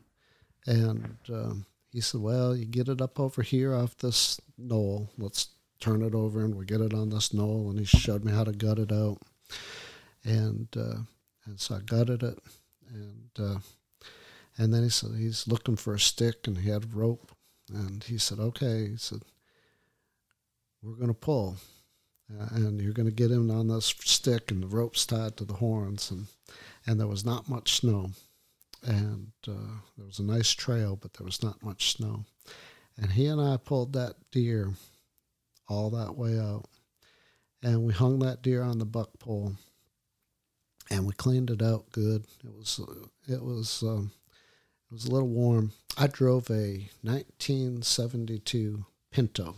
Speaker 3: And um, he said, Well, you get it up over here off this knoll. Let's turn it over and we get it on this knoll. And he showed me how to gut it out. And uh, and so I gutted it. And uh, and then he said, He's looking for a stick and he had rope. And he said, Okay. He said, We're going to pull. Uh, and you're going to get him on this stick and the rope's tied to the horns. And, and there was not much snow and uh, there was a nice trail, but there was not much snow. And he and I pulled that deer all that way out, and we hung that deer on the buck pole, and we cleaned it out good. It was it was um, it was a little warm. I drove a 1972 Pinto.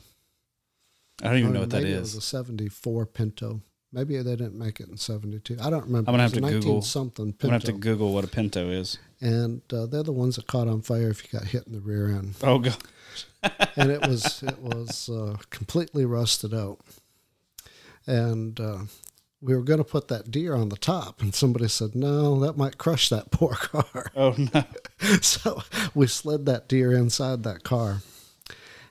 Speaker 2: I don't even
Speaker 3: Or
Speaker 2: know what that
Speaker 3: maybe It was a 74 Pinto. Maybe they didn't make it in 72. I don't remember.
Speaker 2: I'm gonna have to Google-
Speaker 3: 19 something
Speaker 2: I'm gonna have to Google what a pinto is.
Speaker 3: and uh, they're the ones that caught on fire if you got hit in the rear end.
Speaker 2: Oh god. <laughs>
Speaker 3: And it was it was uh, completely rusted out. And uh, we were going to put that deer on the top, and somebody said, "No, that might crush that poor <laughs> car."
Speaker 2: Oh no. <laughs>
Speaker 3: so we slid that deer inside that car,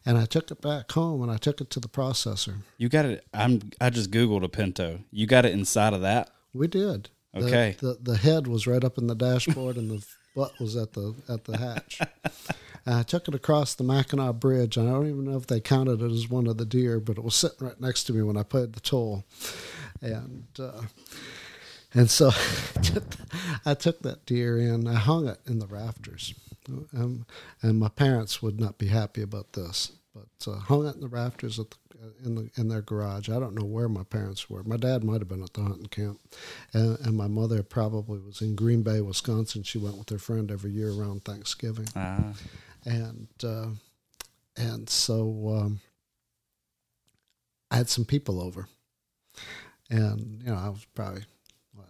Speaker 3: and I took it back home, and I took it to the processor.
Speaker 2: You got it. I'm. I just googled a pinto. You got it inside of that.
Speaker 3: We did.
Speaker 2: Okay.
Speaker 3: The, the head was right up in the dashboard, and the <laughs> butt was at the at the hatch. I took it across the Mackinac Bridge. I don't even know if they counted it as one of the deer, but it was sitting right next to me when I paid the toll. And uh, and so <laughs> I took that deer in. I hung it in the rafters. Um, and my parents would not be happy about this, but uh, hung it in the rafters at the, in the in their garage. I don't know where my parents were. My dad might have been at the hunting camp, and, and my mother probably was in Green Bay, Wisconsin. She went with her friend every year around Thanksgiving
Speaker 2: Ah.
Speaker 3: and uh, and so um, I had some people over, and you know I was probably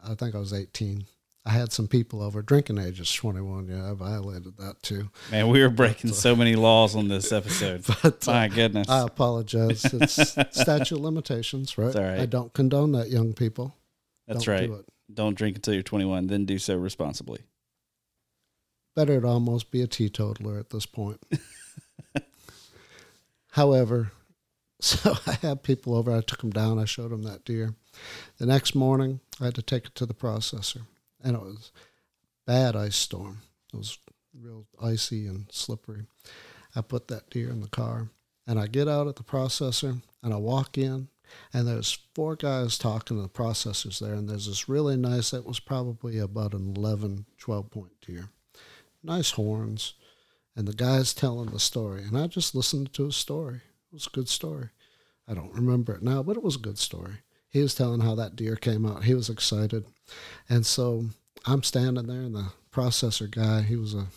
Speaker 3: I think I was eighteen. I had some people over. Drinking age is twenty one. Yeah, I violated that too.
Speaker 2: Man, we were breaking so many laws on this episode. <laughs>
Speaker 3: But uh,
Speaker 2: My goodness.
Speaker 3: I apologize. It's <laughs> statute of limitations, right?
Speaker 2: It's all right.
Speaker 3: I don't condone that, young people.
Speaker 2: That's
Speaker 3: Don't
Speaker 2: right.
Speaker 3: do it.
Speaker 2: Don't drink until you're 21. Then do so responsibly.
Speaker 3: Better to almost be a teetotaler at this point. <laughs> However, so I had people over. I took them down. I showed them that deer. The next morning, I had to take it to the processor, and it was bad ice storm. It was real icy and slippery. I put that deer in the car, and I get out at the processor, and I walk in, and there's four guys talking to the processors there, and there's this really nice. That was probably about an 11, 12 point deer nice horns, and the guy's telling the story, and I just listened to his story. It was a good story. I don't remember it now, but it was a good story. He was telling how that deer came out. He was excited, and so I'm standing there, and the processor guy, he was a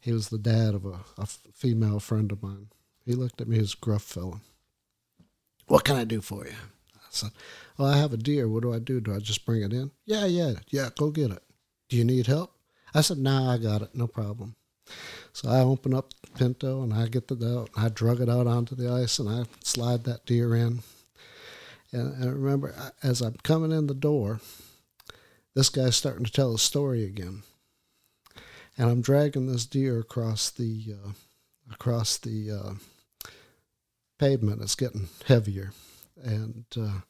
Speaker 3: he was the dad of a, a female friend of mine. He looked at me, his gruff fellow. What can I do for you? I said, Well, I have a deer. What do I do? Do I just bring it in? Yeah, yeah, yeah, go get it. Do you need help? I said, Nah, I got it. No problem. So I open up the Pinto and I get the out. And I drug it out onto the ice and I slide that deer in. And I remember as I'm coming in the door, this guy's starting to tell a story again. And I'm dragging this deer across the uh, across the uh, pavement. It's getting heavier, and uh,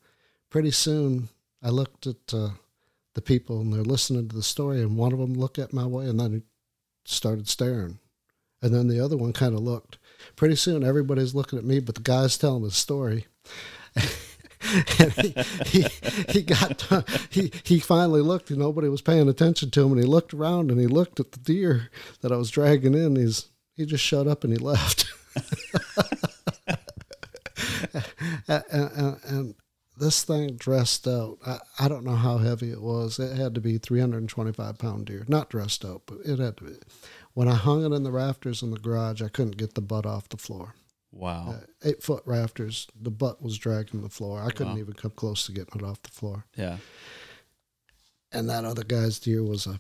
Speaker 3: pretty soon I looked at uh, the people and they're listening to the story, and one of them looked at my way and then started staring, and then the other one kind of looked. Pretty soon everybody's looking at me, but the guy's telling the story. <laughs> he, <laughs> he, he got he he finally looked and nobody was paying attention to him and he looked around and he looked at the deer that I was dragging in. He's he just shut up and he left. <laughs> And, and, and, this thing dressed out I, I don't know how heavy it was. It had to be 325 pound deer. Not dressed out but it had to be. When I hung it in the rafters in the garage I couldn't get the butt off the floor
Speaker 2: Wow. Uh,
Speaker 3: eight foot rafters. The butt was dragging the floor. I couldn't wow. even come close to getting it off the floor.
Speaker 2: Yeah.
Speaker 3: And that other guy's deer was a,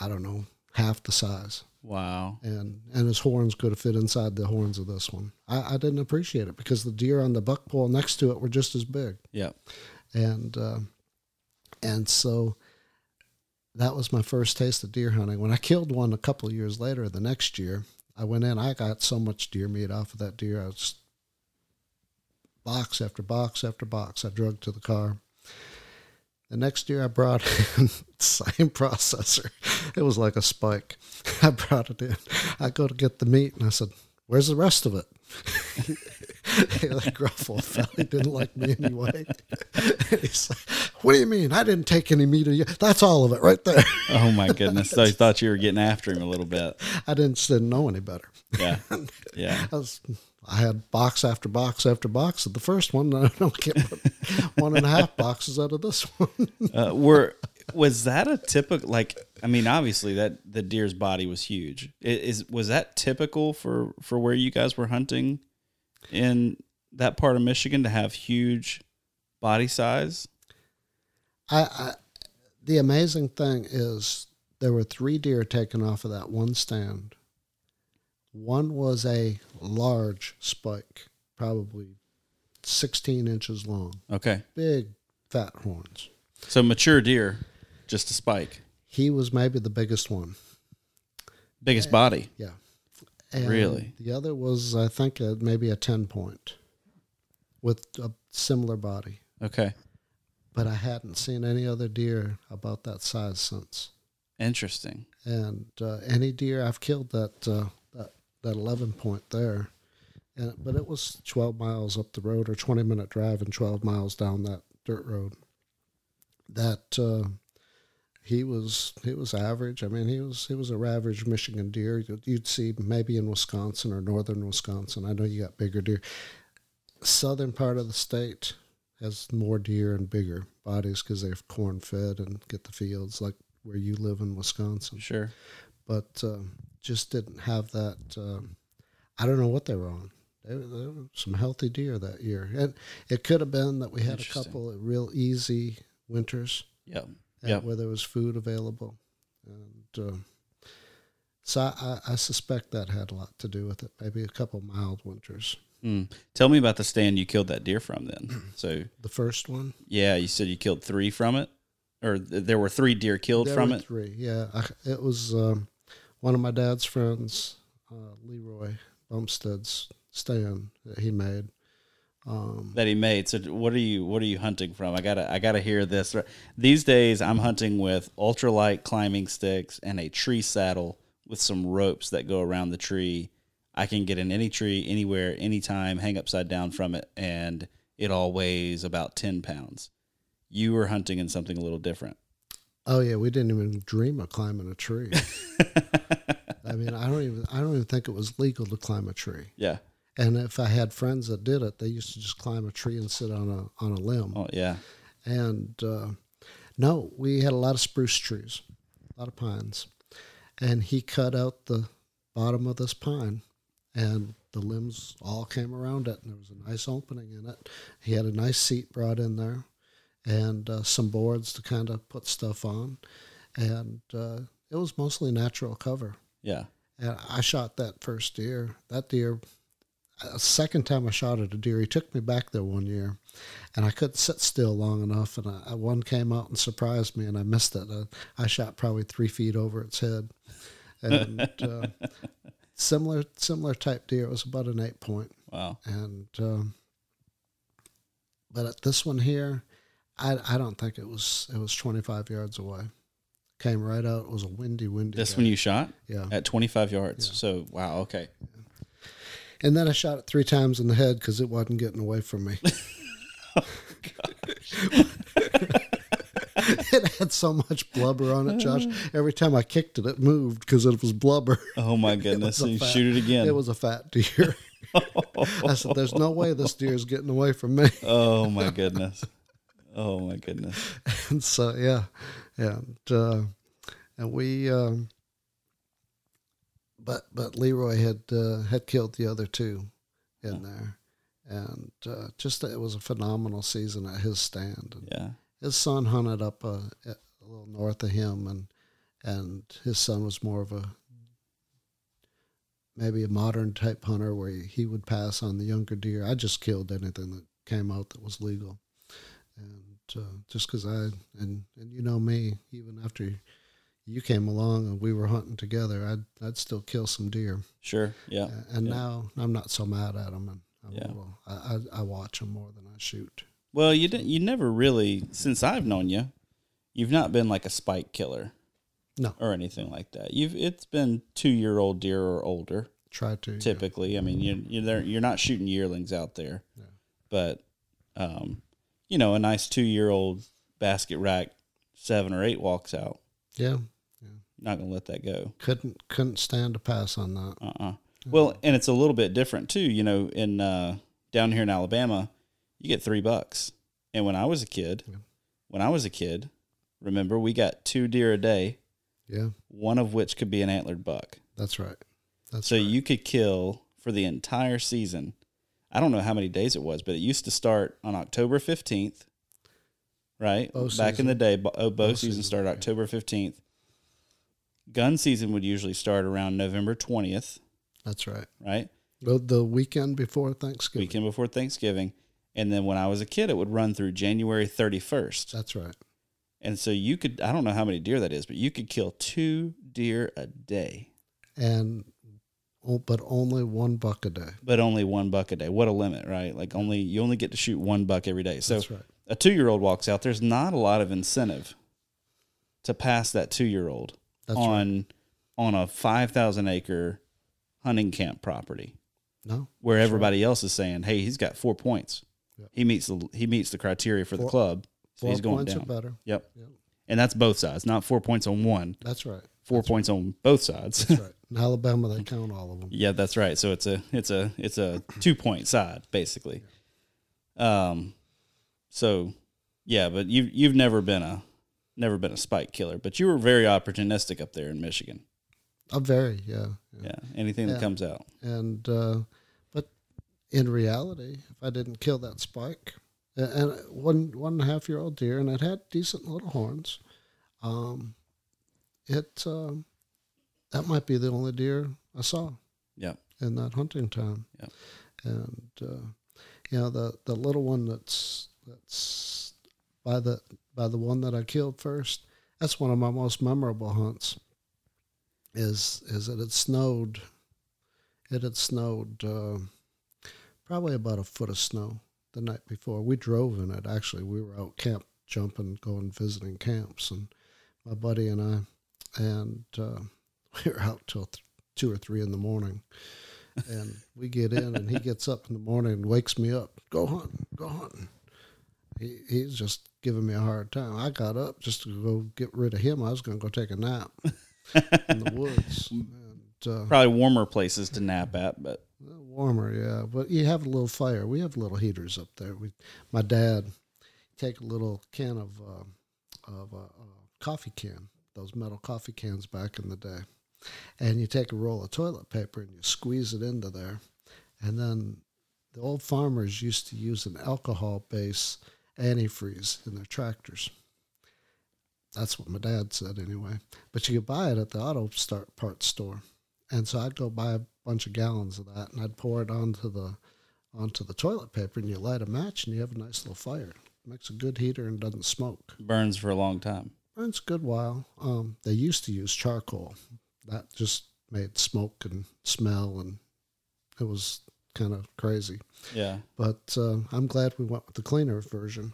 Speaker 3: I don't know, half the size.
Speaker 2: Wow.
Speaker 3: And and his horns could have fit inside the horns of this one. I, I didn't appreciate it because the deer on the buck pole next to it were just as big.
Speaker 2: Yeah.
Speaker 3: And uh, and so that was my first taste of deer hunting. When I killed one a couple of years later, the next year, I went in. I got so much deer meat off of that deer. I was box after box after box. I drug to the car. The next year I brought <laughs> in same processor. It was like a spike. <laughs> I brought it in. I go to get the meat and I said, "Where's the rest of it?" <laughs> that gruff old fella didn't like me anyway. He's like, "What do you mean? I didn't take any meat of you. That's all of it right there."
Speaker 2: oh my <laughs> goodness! So he thought you were getting after him a little bit.
Speaker 3: I didn't didn't know any better.
Speaker 2: Yeah, yeah. <laughs>
Speaker 3: I, was, I had box after box after box of the first one. <laughs> I don't get one and a half boxes out of this one.
Speaker 2: uh, were was that a typical like? I mean, obviously that the deer's body was huge. Is was that typical for for where you guys were hunting? In that part of Michigan to have huge body size?
Speaker 3: I, I the amazing thing is there were three deer taken off of that one stand. One was a large spike, probably 16 inches long.
Speaker 2: Okay.
Speaker 3: Big fat horns.
Speaker 2: So mature deer, just a spike.
Speaker 3: He was maybe the biggest one.
Speaker 2: Biggest body.
Speaker 3: Yeah.
Speaker 2: And really?
Speaker 3: The other was, I think, a, maybe a 10 point with a similar body.
Speaker 2: Okay.
Speaker 3: But I hadn't seen any other deer about that size since.
Speaker 2: Interesting.
Speaker 3: And uh, any deer I've killed that uh, that that 11 point there, and but it was 12 miles up the road or 20 minute drive and 12 miles down that dirt road. That uh, he was he was average. I mean, he was he was a average Michigan deer. You'd see maybe in Wisconsin or northern Wisconsin. I know you got bigger deer. Southern part of the state has more deer and bigger bodies because they're corn fed and get the fields like where you live in Wisconsin.
Speaker 2: Sure,
Speaker 3: but uh, just didn't have that. Uh, I don't know what they were on. There, there were some healthy deer that year, and it could have been that we had a couple of real easy winters.
Speaker 2: Yeah
Speaker 3: yeah. where there was food available. And uh, so I, I, suspect that had a lot to do with it. Maybe a couple mild winters.
Speaker 2: Mm. Tell me about the stand you killed that deer from. Then, <clears throat> so
Speaker 3: the first one.
Speaker 2: Yeah, you said you killed three from it, or th- there were three deer killed
Speaker 3: there
Speaker 2: from it.
Speaker 3: Three, yeah. I, it was um, one of my dad's friends, uh, Leroy Bumstead's stand that he made.
Speaker 2: Um, that he made. So what are you what are you hunting from? I gotta I gotta hear this. These days I'm hunting with ultralight climbing sticks and a tree saddle with some ropes that go around the tree. I can get in any tree, anywhere, anytime, hang upside down from it, and it all weighs about ten pounds. You were hunting in something a little different.
Speaker 3: Oh yeah, we didn't even dream of climbing a tree. <laughs> I mean, I don't even I don't even think it was legal to climb a tree.
Speaker 2: Yeah.
Speaker 3: And if I had friends that did it, they used to just climb a tree and sit on a on a limb.
Speaker 2: Oh yeah.
Speaker 3: And uh, no, we had a lot of spruce trees, a lot of pines, and he cut out the bottom of this pine, and the limbs all came around it, and there was a nice opening in it. He had a nice seat brought in there, and uh, some boards to kind of put stuff on, and uh, it was mostly natural cover.
Speaker 2: Yeah.
Speaker 3: And I shot that first deer. That deer, a second time I shot at a deer, he took me back there one year, and I couldn't sit still long enough. And I, one came out and surprised me, and I missed it. I, I shot probably three feet over its head, and <laughs> uh, similar similar type deer. It was about an eight point,
Speaker 2: Wow.
Speaker 3: and um, but at this one here, I I don't think it was it was twenty five yards away. Came right out. It was a windy, windy.
Speaker 2: This
Speaker 3: day.
Speaker 2: one you shot
Speaker 3: yeah.
Speaker 2: at 25 yards.
Speaker 3: Yeah.
Speaker 2: So wow. Okay.
Speaker 3: And then I shot it three times in the head because it wasn't getting away from me. <laughs> <laughs> it had so much blubber on it, Josh. Every time I kicked it, it moved because it was blubber.
Speaker 2: Oh my <laughs> goodness.
Speaker 3: was a
Speaker 2: So you
Speaker 3: fat-
Speaker 2: shoot it again.
Speaker 3: It was a fat deer. I said, "There's no way this deer is getting away from me."
Speaker 2: oh my goodness. Oh my goodness.
Speaker 3: and so yeah, and uh, and we, um, but but Leroy had uh, had killed the other two in there, and uh, just it was a phenomenal season at his stand. And
Speaker 2: Yeah.
Speaker 3: his son hunted up a, a little north of him, and and his son was more of a maybe a modern type hunter where he, he would pass on the younger deer. I just killed anything that came out that was legal, and uh, just because I and and you know me, even after you came along and we were hunting together, I'd I'd still kill some deer.
Speaker 2: Sure. Yeah.
Speaker 3: And
Speaker 2: yeah.
Speaker 3: now I'm not so mad at them, and I'm
Speaker 2: Yeah.
Speaker 3: I, I I watch them more than I shoot.
Speaker 2: Well, you didn't. You never really, since I've known you, you've not been like a spike killer.
Speaker 3: No.
Speaker 2: Or anything like that. You've it's been two year old deer or older
Speaker 3: Try to yeah.
Speaker 2: typically. I mean, you you're there, you're not shooting yearlings out there,
Speaker 3: Yeah.
Speaker 2: but um, you know, a nice two year old basket rack seven or eight walks out.
Speaker 3: Yeah,
Speaker 2: Not gonna let that go.
Speaker 3: couldn't couldn't stand to pass on that.
Speaker 2: Uh uh Well, and it's a little bit different too. You know, in uh, down here in Alabama, you get three bucks. And when I was a kid,
Speaker 3: Yeah.
Speaker 2: when I was a kid, remember we got two deer a day,
Speaker 3: Yeah,
Speaker 2: one of which could be an antlered buck.
Speaker 3: that's right. That's
Speaker 2: so
Speaker 3: right.
Speaker 2: you could kill for the entire season. I don't know how many days it was, but it used to start on October fifteenth, right?
Speaker 3: Bow
Speaker 2: Back in the day, bo- oh, bow,
Speaker 3: Bow
Speaker 2: season
Speaker 3: season,
Speaker 2: started. October fifteenth. Gun season would usually start around November twentieth,
Speaker 3: that's right.
Speaker 2: right?
Speaker 3: The, the weekend before Thanksgiving.
Speaker 2: weekend before Thanksgiving. And then when I was a kid, it would run through January 31st.
Speaker 3: That's right.
Speaker 2: And so you could, I don't know how many deer that is, but you could kill two deer a day,
Speaker 3: And oh, but only one buck a day.
Speaker 2: but only one buck a day. What a limit, right? Like only, you only get to shoot one buck every day. So
Speaker 3: That's right.
Speaker 2: a two year old walks out, there's not a lot of incentive to pass that two year old
Speaker 3: That's right.
Speaker 2: on, on a 5,000 acre hunting camp property
Speaker 3: No,
Speaker 2: where
Speaker 3: That's
Speaker 2: everybody else is saying, Hey, he's got four points.
Speaker 3: Yep.
Speaker 2: He meets the, he meets the criteria for the club. So
Speaker 3: four
Speaker 2: he's going
Speaker 3: points
Speaker 2: down.
Speaker 3: better.
Speaker 2: Yep.
Speaker 3: Yep.
Speaker 2: And that's both sides, not four points on one,
Speaker 3: That's right.
Speaker 2: four points on both sides.
Speaker 3: That's right. <laughs> In Alabama, they count all of them.
Speaker 2: yeah, that's right. So it's a it's a it's a two point side basically. Um, so yeah, but you you've never been a never been a spike killer, but you were very opportunistic up there in Michigan.
Speaker 3: Oh, very, yeah.
Speaker 2: Yeah, anything that comes out.
Speaker 3: And uh, but in reality, if I didn't kill that spike, and one one and a half year old deer, and it had decent little horns, um, it um that might be the only deer I saw
Speaker 2: Yeah.
Speaker 3: in that hunting time.
Speaker 2: Yeah.
Speaker 3: And uh, you know the the little one that's that's by the by the one that I killed first. That's one of my most memorable hunts. Is is that it snowed? It had snowed uh, probably about a foot of snow the night before. We drove in it. Actually, we were out camp jumping, going visiting camps, and my buddy and I, and uh, <laughs> we were out till th- two or three in the morning. And we get in, and he gets up in the morning and wakes me up. Go hunting, go hunting. He, he's just giving me a hard time. I got up just to go get rid of him. I was going to go take a nap <laughs> in the woods. And uh,
Speaker 2: Probably warmer places to nap at, but
Speaker 3: warmer, yeah. But you have a little fire. We have little heaters up there. We, my dad, take a little can of uh, of uh, uh, coffee can, those metal coffee cans back in the day, and you take a roll of toilet paper and you squeeze it into there, and then the old farmers used to use an alcohol base antifreeze in their tractors. That's what my dad said anyway. But you could buy it at the auto start parts store. And so I'd go buy a bunch of gallons of that and I'd pour it onto the onto the toilet paper and you light a match and you have a nice little fire. makes a good heater and doesn't smoke.
Speaker 2: burns for a long time.
Speaker 3: Burns a good while. Um, they used to use charcoal. That just made smoke and smell and it was kind of crazy.
Speaker 2: Yeah.
Speaker 3: But uh, I'm glad we went with the cleaner version.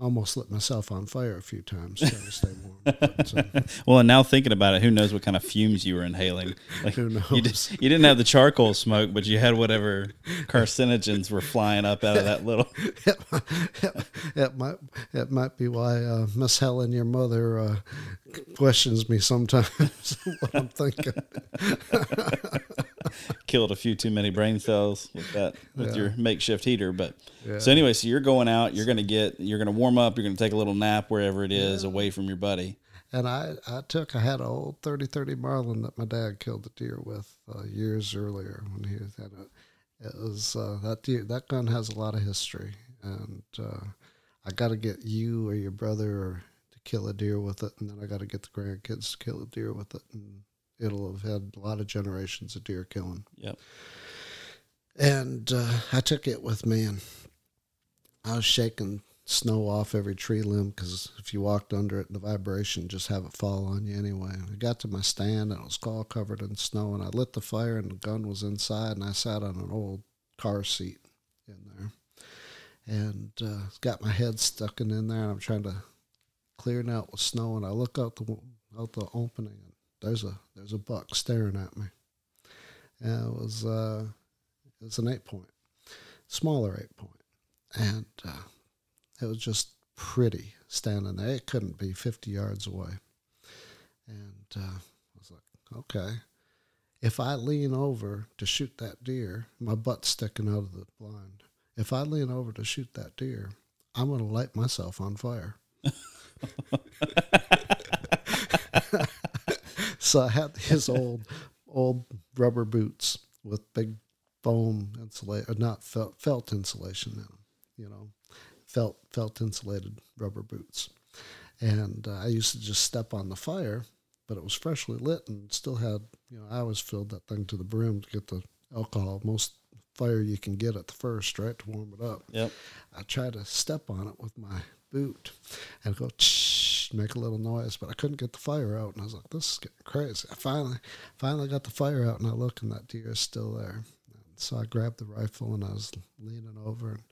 Speaker 3: Almost lit myself on fire a few times trying to stay warm. <laughs> But, uh,
Speaker 2: Well, and now thinking about it, who knows what kind of fumes you were inhaling? <laughs> Like,
Speaker 3: Who knows?
Speaker 2: You, did, you didn't have the charcoal smoke, but you had whatever carcinogens were flying up out of that little. <laughs>
Speaker 3: it, might, it might it might be why uh, Miss Helen, your mother, uh, questions me sometimes what I'm thinking. <laughs>
Speaker 2: killed a few too many brain cells with that with
Speaker 3: Yeah.
Speaker 2: your makeshift heater. But
Speaker 3: Yeah.
Speaker 2: so anyway, so you're going out, you're gonna get, you're gonna warm up, you're gonna take a little nap wherever it is, away from your buddy.
Speaker 3: And I, I took I had an old 30-30 Marlin that my dad killed a deer with uh, years earlier when he was had a, it was uh, that deer that gun has a lot of history and uh, I got to get you or your brother or to kill a deer with it and then I got to get the grandkids to kill a deer with it and it'll have had a lot of generations of deer killing.
Speaker 2: Yep.
Speaker 3: And uh, I took it with me, and I was shaking snow off every tree limb because if you walked under it, the vibration just have it fall on you anyway. I got to my stand, and it was all covered in snow, and I lit the fire, and the gun was inside, and I sat on an old car seat in there, and uh, got my head stuck in, there, and I'm trying to clear it out with snow, and I look out the out the opening, there's a there's a buck staring at me. And it was uh, it was an eight point, smaller eight point, and uh, it was just pretty standing there. It couldn't be fifty yards away, and uh, I was like, okay, if I lean over to shoot that deer, my butt's sticking out of the blind. If I lean over to shoot that deer, I'm going to light myself on fire. <laughs> so I had his <laughs> old old rubber boots with big foam insulation, not felt, felt insulation in them, you know, felt felt insulated rubber boots. And uh, I used to just step on the fire, but it was freshly lit and still had, you know, I always filled that thing to the brim to get the alcohol, most fire you can get at the first, right, to warm it up.
Speaker 2: Yep.
Speaker 3: I try to step on it with my boot and go shh, make a little noise, but I couldn't get the fire out. And I was like, this is getting crazy. I finally, finally got the fire out, and I look, and that deer is still there. And so I grabbed the rifle and I was leaning over, and,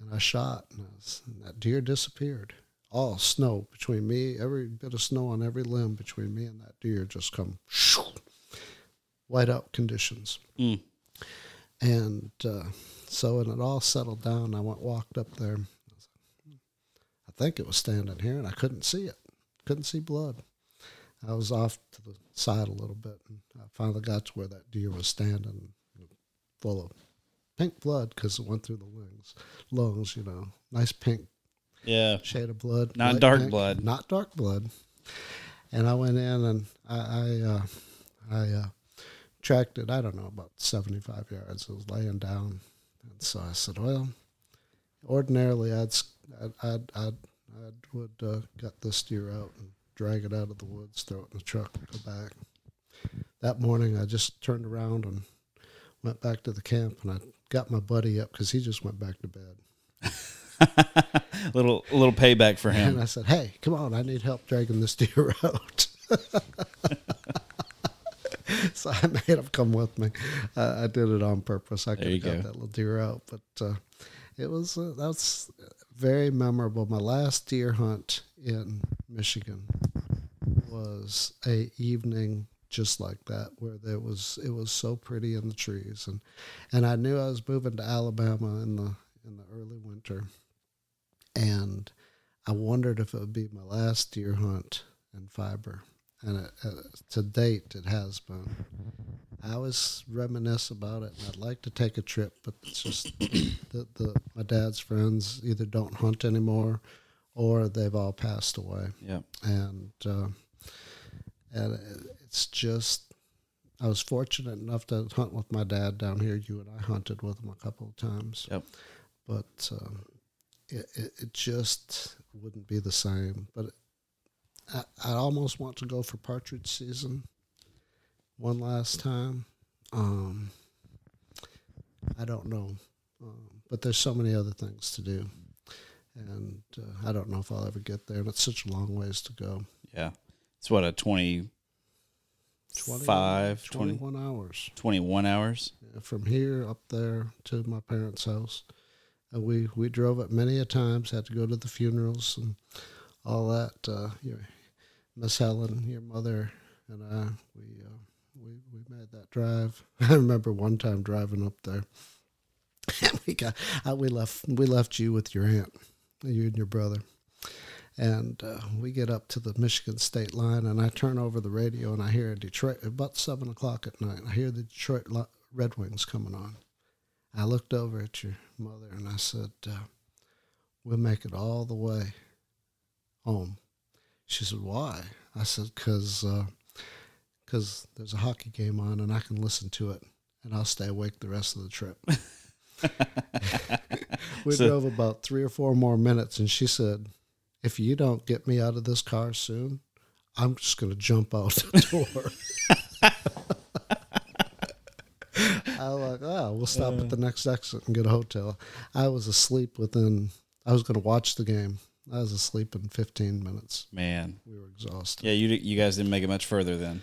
Speaker 3: and I shot, and, I was, and that deer disappeared. All snow between me, every bit of snow on every limb between me and that deer just come shoo, white out conditions.
Speaker 2: Mm.
Speaker 3: And uh, so when it all settled down, I went walked up there. I, was like, I think it was standing here, and I couldn't see it. Couldn't see blood. I was off to the side a little bit, and I finally got to where that deer was standing, full of pink blood because it went through the lungs. Lungs, you know, nice pink
Speaker 2: Yeah.
Speaker 3: shade of blood.
Speaker 2: Not dark
Speaker 3: pink,
Speaker 2: blood.
Speaker 3: Not dark blood. And I went in and I I, uh, I uh, tracked it. I don't know about seventy five yards. It was laying down, and so I said, "Well, ordinarily I'd I'd I'd, I'd, I'd would uh, gut this deer out and drag it out of the woods, throw it in the truck, and go back." That morning, I just turned around and went back to the camp, and I got my buddy up because he just went back to bed. <laughs>
Speaker 2: little little payback for him. And.
Speaker 3: I said, "Hey, come on! I need help dragging this deer <laughs> out." <laughs> so I made him come with me. Uh, I did it on purpose. I could have got
Speaker 2: go.
Speaker 3: that little deer out, but uh, it was uh, that's very memorable. My last deer hunt in Michigan was a evening just like that where there was it was so pretty in the trees and and I knew I was moving to Alabama in the in the early winter and I wondered if it would be my last deer hunt in Fibre. And it, uh, to date it has been. I always reminisce about it, and I'd like to take a trip, but it's just <coughs> the, the my dad's friends either don't hunt anymore, or they've all passed away,
Speaker 2: Yeah.
Speaker 3: and uh, and it's just. I was fortunate enough to hunt with my dad down here. You and I hunted with him a couple of times.
Speaker 2: Yep.
Speaker 3: But um, it, it, it just wouldn't be the same. But I, I almost want to go for partridge season one last time. Um, I don't know, um, but there's so many other things to do, and uh, I don't know if I'll ever get there. And it's such a long ways to go.
Speaker 2: Yeah. It's what a 20,
Speaker 3: 20,
Speaker 2: 5, 20,
Speaker 3: 21 hours
Speaker 2: 21 hours.
Speaker 3: Yeah, from here up there to my parents' house. Uh, we we drove it many a times. Had to go to the funerals and all that. Uh, your Miss Helen, your mother, and I we uh, we we made that drive. <laughs> I remember one time driving up there. <laughs> We got we left we left you with your aunt, you and your brother. And uh, we get up to the Michigan state line, and I turn over the radio, and I hear Detroit about seven o'clock at night. I hear the Detroit Red Wings coming on. I looked over at your mother, and I said, uh, "We'll make it all the way home." She said, "Why?" I said, "Cause, uh, cause there's a hockey game on, and I can listen to it, and I'll stay awake the rest of the trip." <laughs> we
Speaker 2: So-
Speaker 3: drove about three or four more minutes, and she said, "If you don't get me out of this car soon, I'm just going to jump out the <laughs> door." I was like, "Oh, we'll stop at the next exit and get a hotel." I was asleep within. I was going to watch the game. I was asleep in 15 minutes.
Speaker 2: Man.
Speaker 3: We were exhausted.
Speaker 2: Yeah, you you guys didn't make it much further then.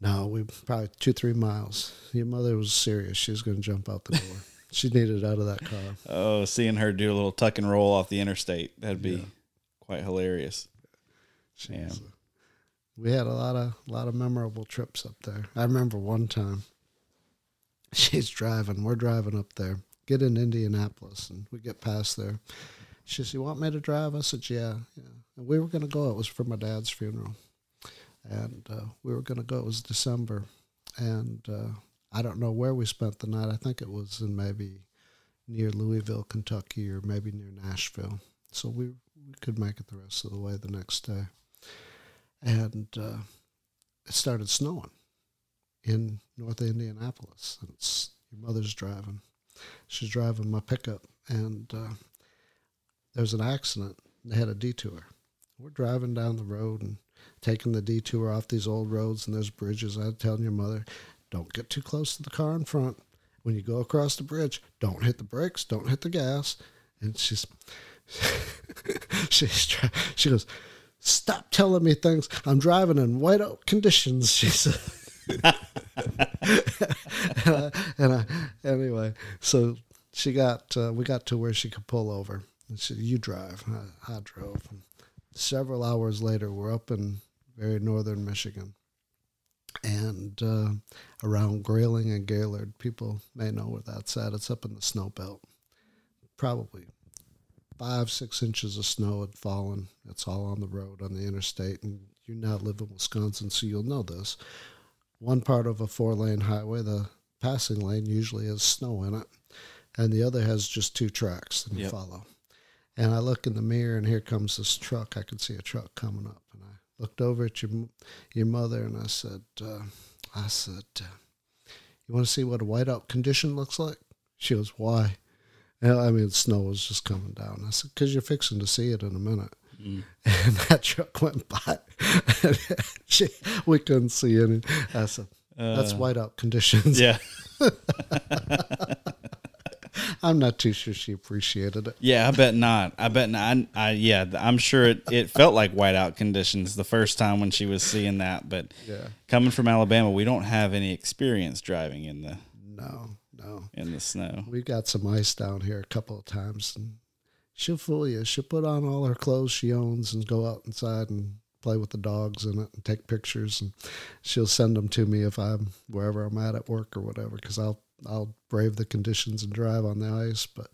Speaker 3: No, we probably two, three miles. Your mother was serious. She was going to jump out the door. <laughs> she needed out of that car.
Speaker 2: Oh, seeing her do a little tuck and roll off the interstate, that'd be
Speaker 3: Yeah.
Speaker 2: quite hilarious. Yeah.
Speaker 3: we had a lot of a lot of memorable trips up there. I remember one time she's driving, we're driving up there, get in Indianapolis, and we get past there. She said, "You want me to drive?" I said, "Yeah, yeah." And we were going to go. It was for my dad's funeral, and uh, we were going to go. It was December, and uh, I don't know where we spent the night. I think it was in maybe near Louisville, Kentucky, or maybe near Nashville. So we we could make it the rest of the way the next day. And uh, it started snowing in North Indianapolis. And it's your mother's driving. She's driving my pickup, and uh, there's an accident. They had a detour. We're driving down the road and taking the detour off these old roads, and there's bridges. I'm telling your mother, don't get too close to the car in front. When you go across the bridge, don't hit the brakes, don't hit the gas. And she's <laughs> she's try- she goes, stop telling me things. I'm driving in whiteout conditions. She said. <laughs> and, I, and I, anyway, so she got uh, we got to where she could pull over. And she said, "You drive." I, I drove. And several hours later, we're up in very northern Michigan, and uh, around Grayling and Gaylord. People may know where that's at. It's up in the snow belt. Probably five, six inches of snow had fallen. It's all on the road on the interstate, and you now live in Wisconsin, so you'll know this. One part of a four-lane highway, the passing lane usually has snow in it, and the other has just two tracks that you
Speaker 2: Yep.
Speaker 3: follow. And I look in the mirror, and here comes this truck. I could see a truck coming up, and I looked over at your your mother, and I said, uh, I said, uh, you want to see what a whiteout condition looks like? She goes, why? Yeah, I mean, snow was just coming down. I said, because you're fixing to see it in a minute.
Speaker 2: Mm. <laughs>
Speaker 3: And that truck went by. <laughs> she, we couldn't see any. I said, that's
Speaker 2: Uh,
Speaker 3: whiteout conditions.
Speaker 2: Yeah. <laughs> <laughs>
Speaker 3: I'm not too sure she appreciated it.
Speaker 2: Yeah, I bet not. I bet not. I, I yeah, I'm sure it, it felt like whiteout conditions the first time when she was seeing that. But
Speaker 3: Yeah.
Speaker 2: coming from Alabama, we don't have any experience driving in the
Speaker 3: No, no.
Speaker 2: in the snow.
Speaker 3: We got some ice down here a couple of times, and she'll fool you. She'll put on all her clothes she owns and go out inside and play with the dogs in it and take pictures. And she'll send them to me if I'm wherever I'm at at work or whatever, because I'll I'll brave the conditions and drive on the ice. But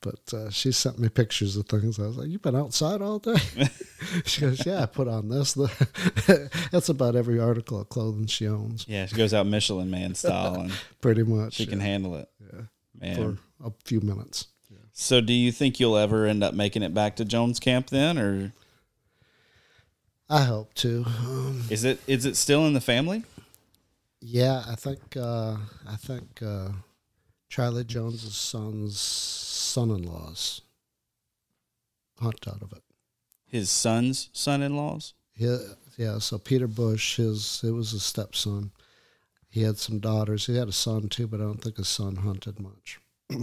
Speaker 3: but uh, she sent me pictures of things. I was like, "You've been outside all day." <laughs> she goes, "Yeah, I put on this." <laughs> That's about every article of clothing she owns.
Speaker 2: Yeah, she goes out Michelin Man style, and <laughs>
Speaker 3: Pretty much.
Speaker 2: she can handle it.
Speaker 3: yeah,
Speaker 2: Man.
Speaker 3: for a few minutes.
Speaker 2: So, do you think you'll ever end up making it back to Jones Camp then, or
Speaker 3: I hope to. Um,
Speaker 2: is it is it still in the family?
Speaker 3: Yeah, I think uh, I think uh, Charlie Jones's son's son-in-laws hunt out of it.
Speaker 2: His son's son-in-laws.
Speaker 3: Yeah, yeah. So Peter Bush, his it was his stepson. He had some daughters. He had a son too, but I don't think his son hunted much. <clears throat>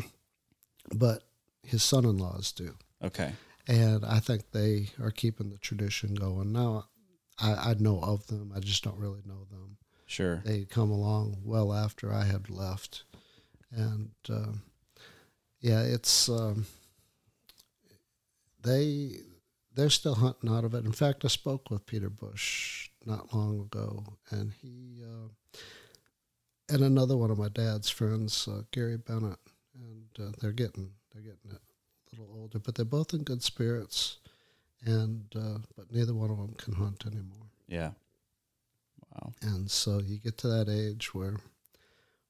Speaker 3: but his son-in-laws do,
Speaker 2: Okay.
Speaker 3: and I think they are keeping the tradition going. Now, I, I know of them. I just don't really know them.
Speaker 2: Sure.
Speaker 3: They had come along well after I had left, and um yeah, it's um, they they're still hunting out of it. In fact, I spoke with Peter Bush not long ago, and he uh, and another one of my dad's friends, uh, Gary Bennett, and uh, they're getting they're getting a little older, but they're both in good spirits, and uh, but neither one of them can hunt anymore.
Speaker 2: Yeah. Wow.
Speaker 3: And so you get to that age where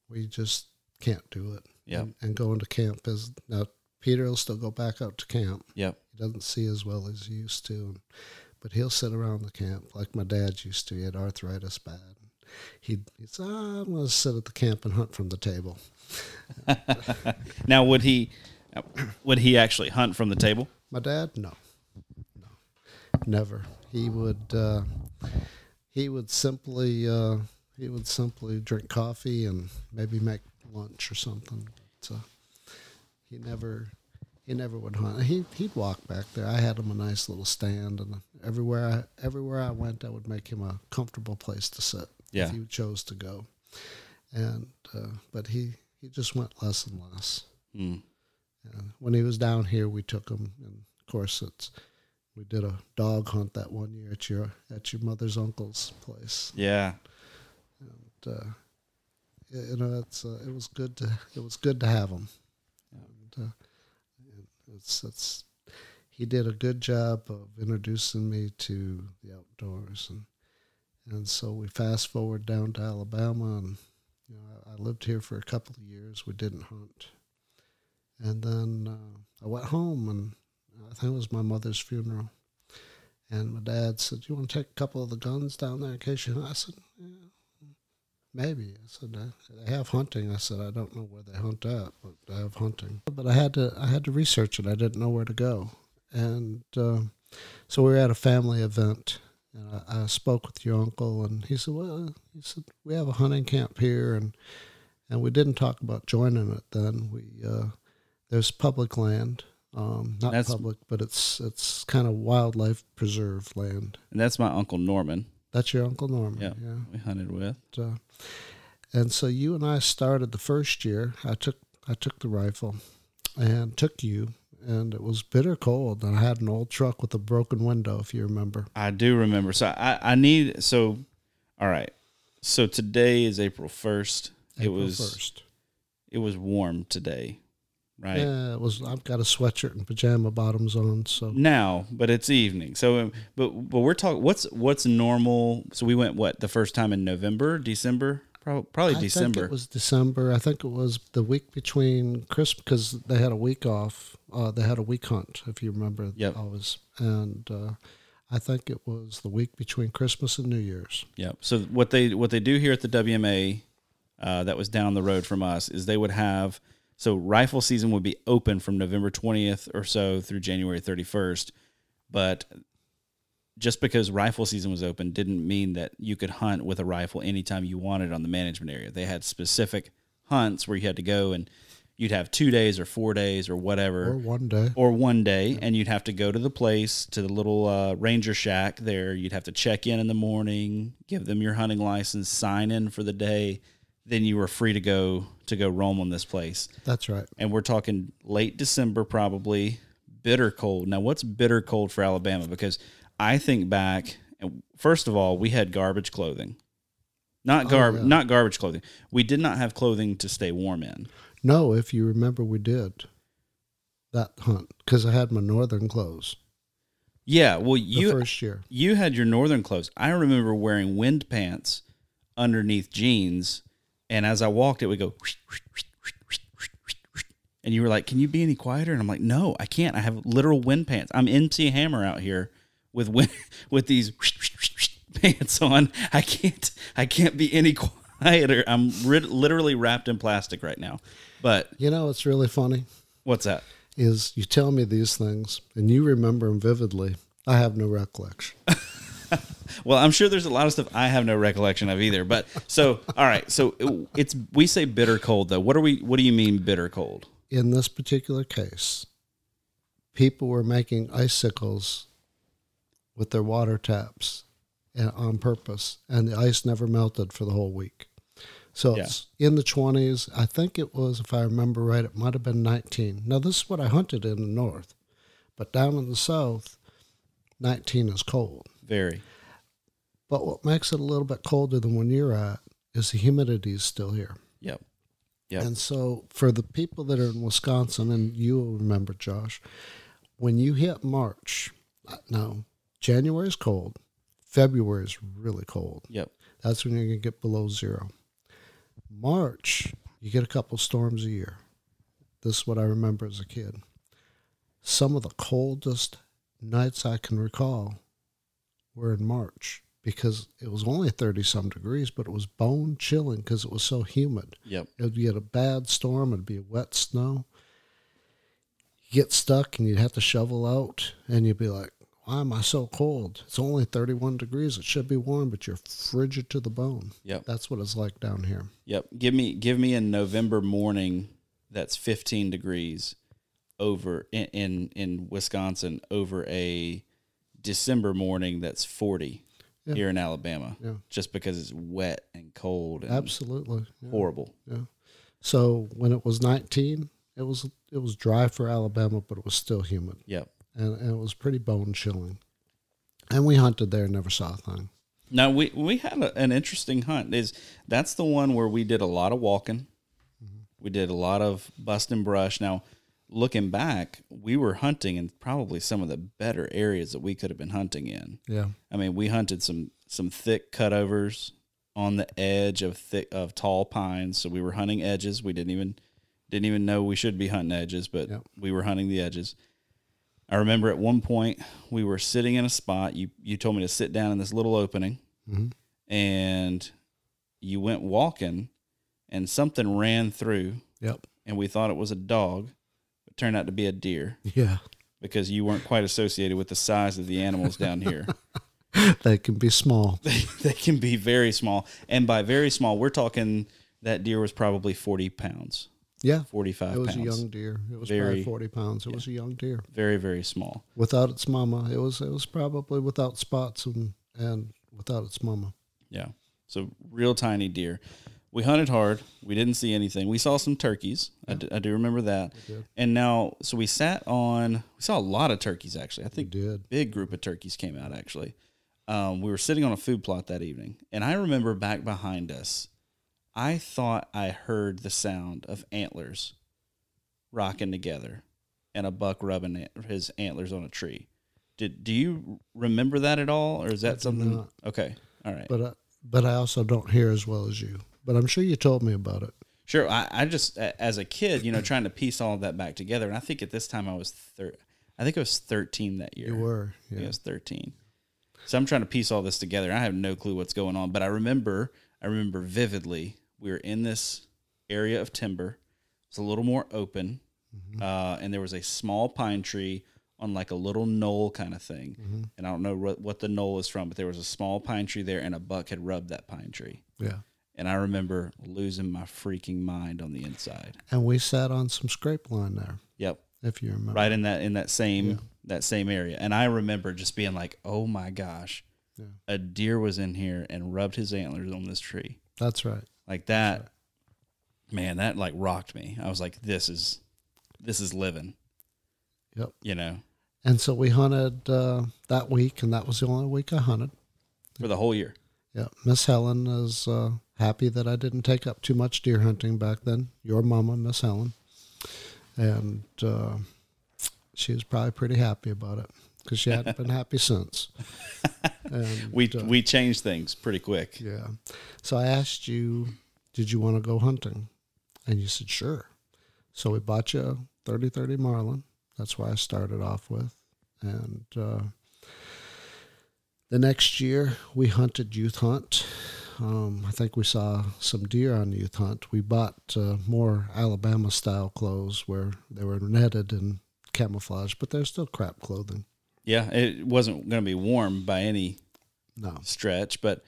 Speaker 3: we just can't do it.
Speaker 2: Yep.
Speaker 3: And, and going to camp is now Peter will still go back out to camp.
Speaker 2: Yep.
Speaker 3: He doesn't see as well as he used to, but he'll sit around the camp like my dad used to. He had arthritis bad. He'd, he'd say, oh, I'm going to sit at the camp and hunt from the table. <laughs>
Speaker 2: Now, would he would he actually hunt from the table?
Speaker 3: My dad, no, no, never. He would uh, he would simply uh, he would simply drink coffee and maybe make lunch or something. So he never he never would hunt. He he'd walk back there. I had him a nice little stand, and everywhere I everywhere I went, I would make him a comfortable place to sit
Speaker 2: Yeah.
Speaker 3: if he chose to go. And uh, but he he just went less and less.
Speaker 2: Hmm.
Speaker 3: Uh, when he was down here, we took him, and of course, it's we did a dog hunt that one year at your at your mother's uncle's place.
Speaker 2: Yeah.
Speaker 3: And, uh, you know, it's uh, it was good to it was good to have him. And, uh, it's it's he did a good job of introducing me to the outdoors, and and so we fast forward down to Alabama, and you know, I, I lived here for a couple of years. We didn't hunt, and then uh, I went home, and I think it was my mother's funeral. And my dad said, "You want to take a couple of the guns down there in case you?" hunt?" I said, yeah, "Maybe." I said, "Uh, "They have hunting." I said, "I don't know where they hunt at, but they have hunting." But I had to, I had to research it. I didn't know where to go, and uh, so we were at a family event, and I, I spoke with your uncle, and he said, "Well," he said, "We have a hunting camp here, and and we didn't talk about joining it then. We uh, there's public land." Um, not
Speaker 2: That's-
Speaker 3: public, but it's it's kind of wildlife preserve land.
Speaker 2: And that's my uncle Norman.
Speaker 3: That's your uncle Norman.
Speaker 2: Yeah.
Speaker 3: yeah.
Speaker 2: We hunted with.
Speaker 3: Uh, and so you and I started the first year. I took I took the rifle, and took you, and it was bitter cold. And I had an old truck with a broken window, if you remember.
Speaker 2: I do remember. So I, I need so all right. So today is April first. It
Speaker 3: April
Speaker 2: was
Speaker 3: first.
Speaker 2: it was warm today. Right.
Speaker 3: Yeah, it was. I've got a sweatshirt and pajama bottoms on, so
Speaker 2: Now, but it's evening. So um, but but we're talking what's what's normal so we went what the first time in November, December? Probably, probably
Speaker 3: I
Speaker 2: December.
Speaker 3: think it was December. I think it was the week between Christmas because they had a week off. Uh, they had a week hunt, if you remember.
Speaker 2: Yep.
Speaker 3: Always, and uh, I think it was the week between Christmas and New Year's.
Speaker 2: Yep. So what they what they do here at the WMA, uh, that was down the road from us, is they would have so rifle season would be open from November twentieth or so through January thirty first, but just because rifle season was open didn't mean that you could hunt with a rifle anytime you wanted on the management area. They had specific hunts where you had to go and you'd have two days or four days or whatever
Speaker 3: Or one day.
Speaker 2: or one day and you'd have to go to the place to the little uh, ranger shack there you'd have to check in in the morning give them your hunting license sign in for the day then you were free to go to go roam on this place
Speaker 3: That's right.
Speaker 2: and we're talking late december probably bitter cold now what's bitter cold for alabama because i think back first of all we had garbage clothing Not oh, garb,
Speaker 3: yeah.
Speaker 2: not garbage clothing. We did not have clothing to stay warm in.
Speaker 3: No, if you remember, we did that hunt because I had my northern clothes
Speaker 2: Yeah, well,
Speaker 3: the
Speaker 2: you
Speaker 3: first year.
Speaker 2: you had your northern clothes. I remember wearing wind pants underneath jeans, and as I walked, it would go. And you were like, "Can you be any quieter?" And I'm like, "No, I can't. I have literal wind pants. I'm MC Hammer out here with wind, <laughs> with these pants on. I can't. I can't be any <laughs> quieter. I'm rid- literally wrapped in plastic right now. But
Speaker 3: You know, it's really funny
Speaker 2: what's that?
Speaker 3: is you tell me these things and you remember them vividly. I have no recollection. <laughs>
Speaker 2: Well, I'm sure there's a lot of stuff I have no recollection of either. But so, all right. So it- it's we say bitter cold though. What are we? What do you mean bitter cold?
Speaker 3: In this particular case, people were making icicles with their water taps and on purpose, and the ice never melted for the whole week. So
Speaker 2: Yeah.
Speaker 3: it's in the 20s. I think it was, if I remember right, it might have been 19. Now, this is what I hunted in the north, but down in the south, 19 is cold.
Speaker 2: Very.
Speaker 3: But what makes it a little bit colder than when you're at is the humidity is still here.
Speaker 2: Yep. Yep.
Speaker 3: And so for the people that are in Wisconsin, and you will remember, Josh, when you hit March, uh, no, January is cold, February is really cold.
Speaker 2: Yep.
Speaker 3: That's when you're going to get below zero. March, you get a couple storms a year. This is what I remember as a kid. Some of the coldest nights I can recall were in March because it was only 30 some degrees, but it was bone chilling because it was so humid.
Speaker 2: Yep.
Speaker 3: It would get a bad storm, it'd be wet snow. You get stuck and you'd have to shovel out, and you'd be like, Why am I so cold? It's only 31 degrees. It should be warm, but you're frigid to the bone.
Speaker 2: Yep.
Speaker 3: That's what it's like down here.
Speaker 2: Yep. Give me give me a November morning that's 15 degrees over in in, in Wisconsin over a December morning that's 40
Speaker 3: Yeah.
Speaker 2: here in Alabama.
Speaker 3: Yeah.
Speaker 2: Just because it's wet and cold and
Speaker 3: Absolutely. Yeah.
Speaker 2: horrible.
Speaker 3: Yeah. So when it was 19, it was it was dry for Alabama, but it was still humid,
Speaker 2: Yep.
Speaker 3: and, and it was pretty bone chilling. And we hunted there, never saw a thing.
Speaker 2: Now we we had a, an interesting hunt. Is that's the one where we did a lot of walking. Mm-hmm. We did a lot of busting brush. Now, looking back, we were hunting in probably some of the better areas that we could have been hunting in.
Speaker 3: Yeah.
Speaker 2: I mean, we hunted some some thick cutovers on the edge of thick of tall pines. So we were hunting edges. We didn't even didn't even know we should be hunting edges, but we were hunting the edges. I remember at one point we were sitting in a spot. You you told me to sit down in this little opening,
Speaker 3: Mhm.
Speaker 2: and you went walking, and something ran through,
Speaker 3: Yep.
Speaker 2: and we thought it was a dog. Turned out to be a deer
Speaker 3: Yeah.
Speaker 2: because you weren't quite associated with the size of the animals down here. <laughs>
Speaker 3: They can be small. <laughs>
Speaker 2: they, they can be very small. And by very small, we're talking that deer was probably 40 pounds,
Speaker 3: Yeah.
Speaker 2: 45
Speaker 3: It was
Speaker 2: pounds.
Speaker 3: a young deer. It was
Speaker 2: Very-
Speaker 3: probably 40 pounds. It was a young deer.
Speaker 2: very, very small.
Speaker 3: Without its mama, it was it was probably without spots and, and without its mama.
Speaker 2: Yeah. So real tiny deer. We hunted hard. We didn't see anything. We saw some turkeys. I, d- I do remember that. And now, so we sat on, we saw a lot of turkeys actually. I think
Speaker 3: did.
Speaker 2: big group of turkeys came out actually. Um, we were sitting on a food plot that evening, and I remember back behind us, I thought I heard the sound of antlers rocking together and a buck rubbing his antlers on a tree. Did do you remember that at all, or is that something?
Speaker 3: not.
Speaker 2: Okay, all right,
Speaker 3: But I, but I also don't hear as well as you. But I'm sure you told me about it.
Speaker 2: sure. I, I just as a kid, you know, trying to piece all of that back together, and I think at this time I was thir- I think I was thirteen that year.
Speaker 3: You were.
Speaker 2: I think I was 13. So I'm trying to piece all this together. I have no clue what's going on, but I remember, I remember vividly. We were in this area of timber. It's a little more open,
Speaker 3: Mm-hmm.
Speaker 2: uh, and there was a small pine tree on like a little knoll kind of thing.
Speaker 3: Mm-hmm.
Speaker 2: And I don't know what, what the knoll is from, but there was a small pine tree there, and a buck had rubbed that pine tree.
Speaker 3: Yeah.
Speaker 2: And I remember losing my freaking mind on the inside.
Speaker 3: And we sat on some scrape line there,
Speaker 2: Yep,
Speaker 3: if you remember.
Speaker 2: right in that in that same
Speaker 3: Yeah.
Speaker 2: that same area. And I remember just being like, "Oh my gosh,
Speaker 3: Yeah.
Speaker 2: a deer was in here and rubbed his antlers on this tree."
Speaker 3: That's right.
Speaker 2: Like that, man, that like rocked me. I was like, "This is this is living."
Speaker 3: Yep.
Speaker 2: You know,
Speaker 3: And so we hunted uh, that week, and that was the only week I hunted.
Speaker 2: for the whole year.
Speaker 3: Yeah, Miss Helen is uh, happy that I didn't take up too much deer hunting back then. Your mama, Miss Helen, and uh, she was probably pretty happy about it because she hadn't been happy since. <laughs> And,
Speaker 2: We
Speaker 3: uh,
Speaker 2: we changed things pretty quick.
Speaker 3: yeah. So I asked you, did you want to go hunting? And you said, sure. So we bought you a 30 30 Marlin. That's why I started off with. And uh, the next year, we hunted youth hunt. Um, I think we saw some deer on youth hunt. We bought uh, more Alabama style clothes where they were netted and camouflage, but they're still crap clothing.
Speaker 2: Yeah, it wasn't going to be warm by any
Speaker 3: No.
Speaker 2: stretch, but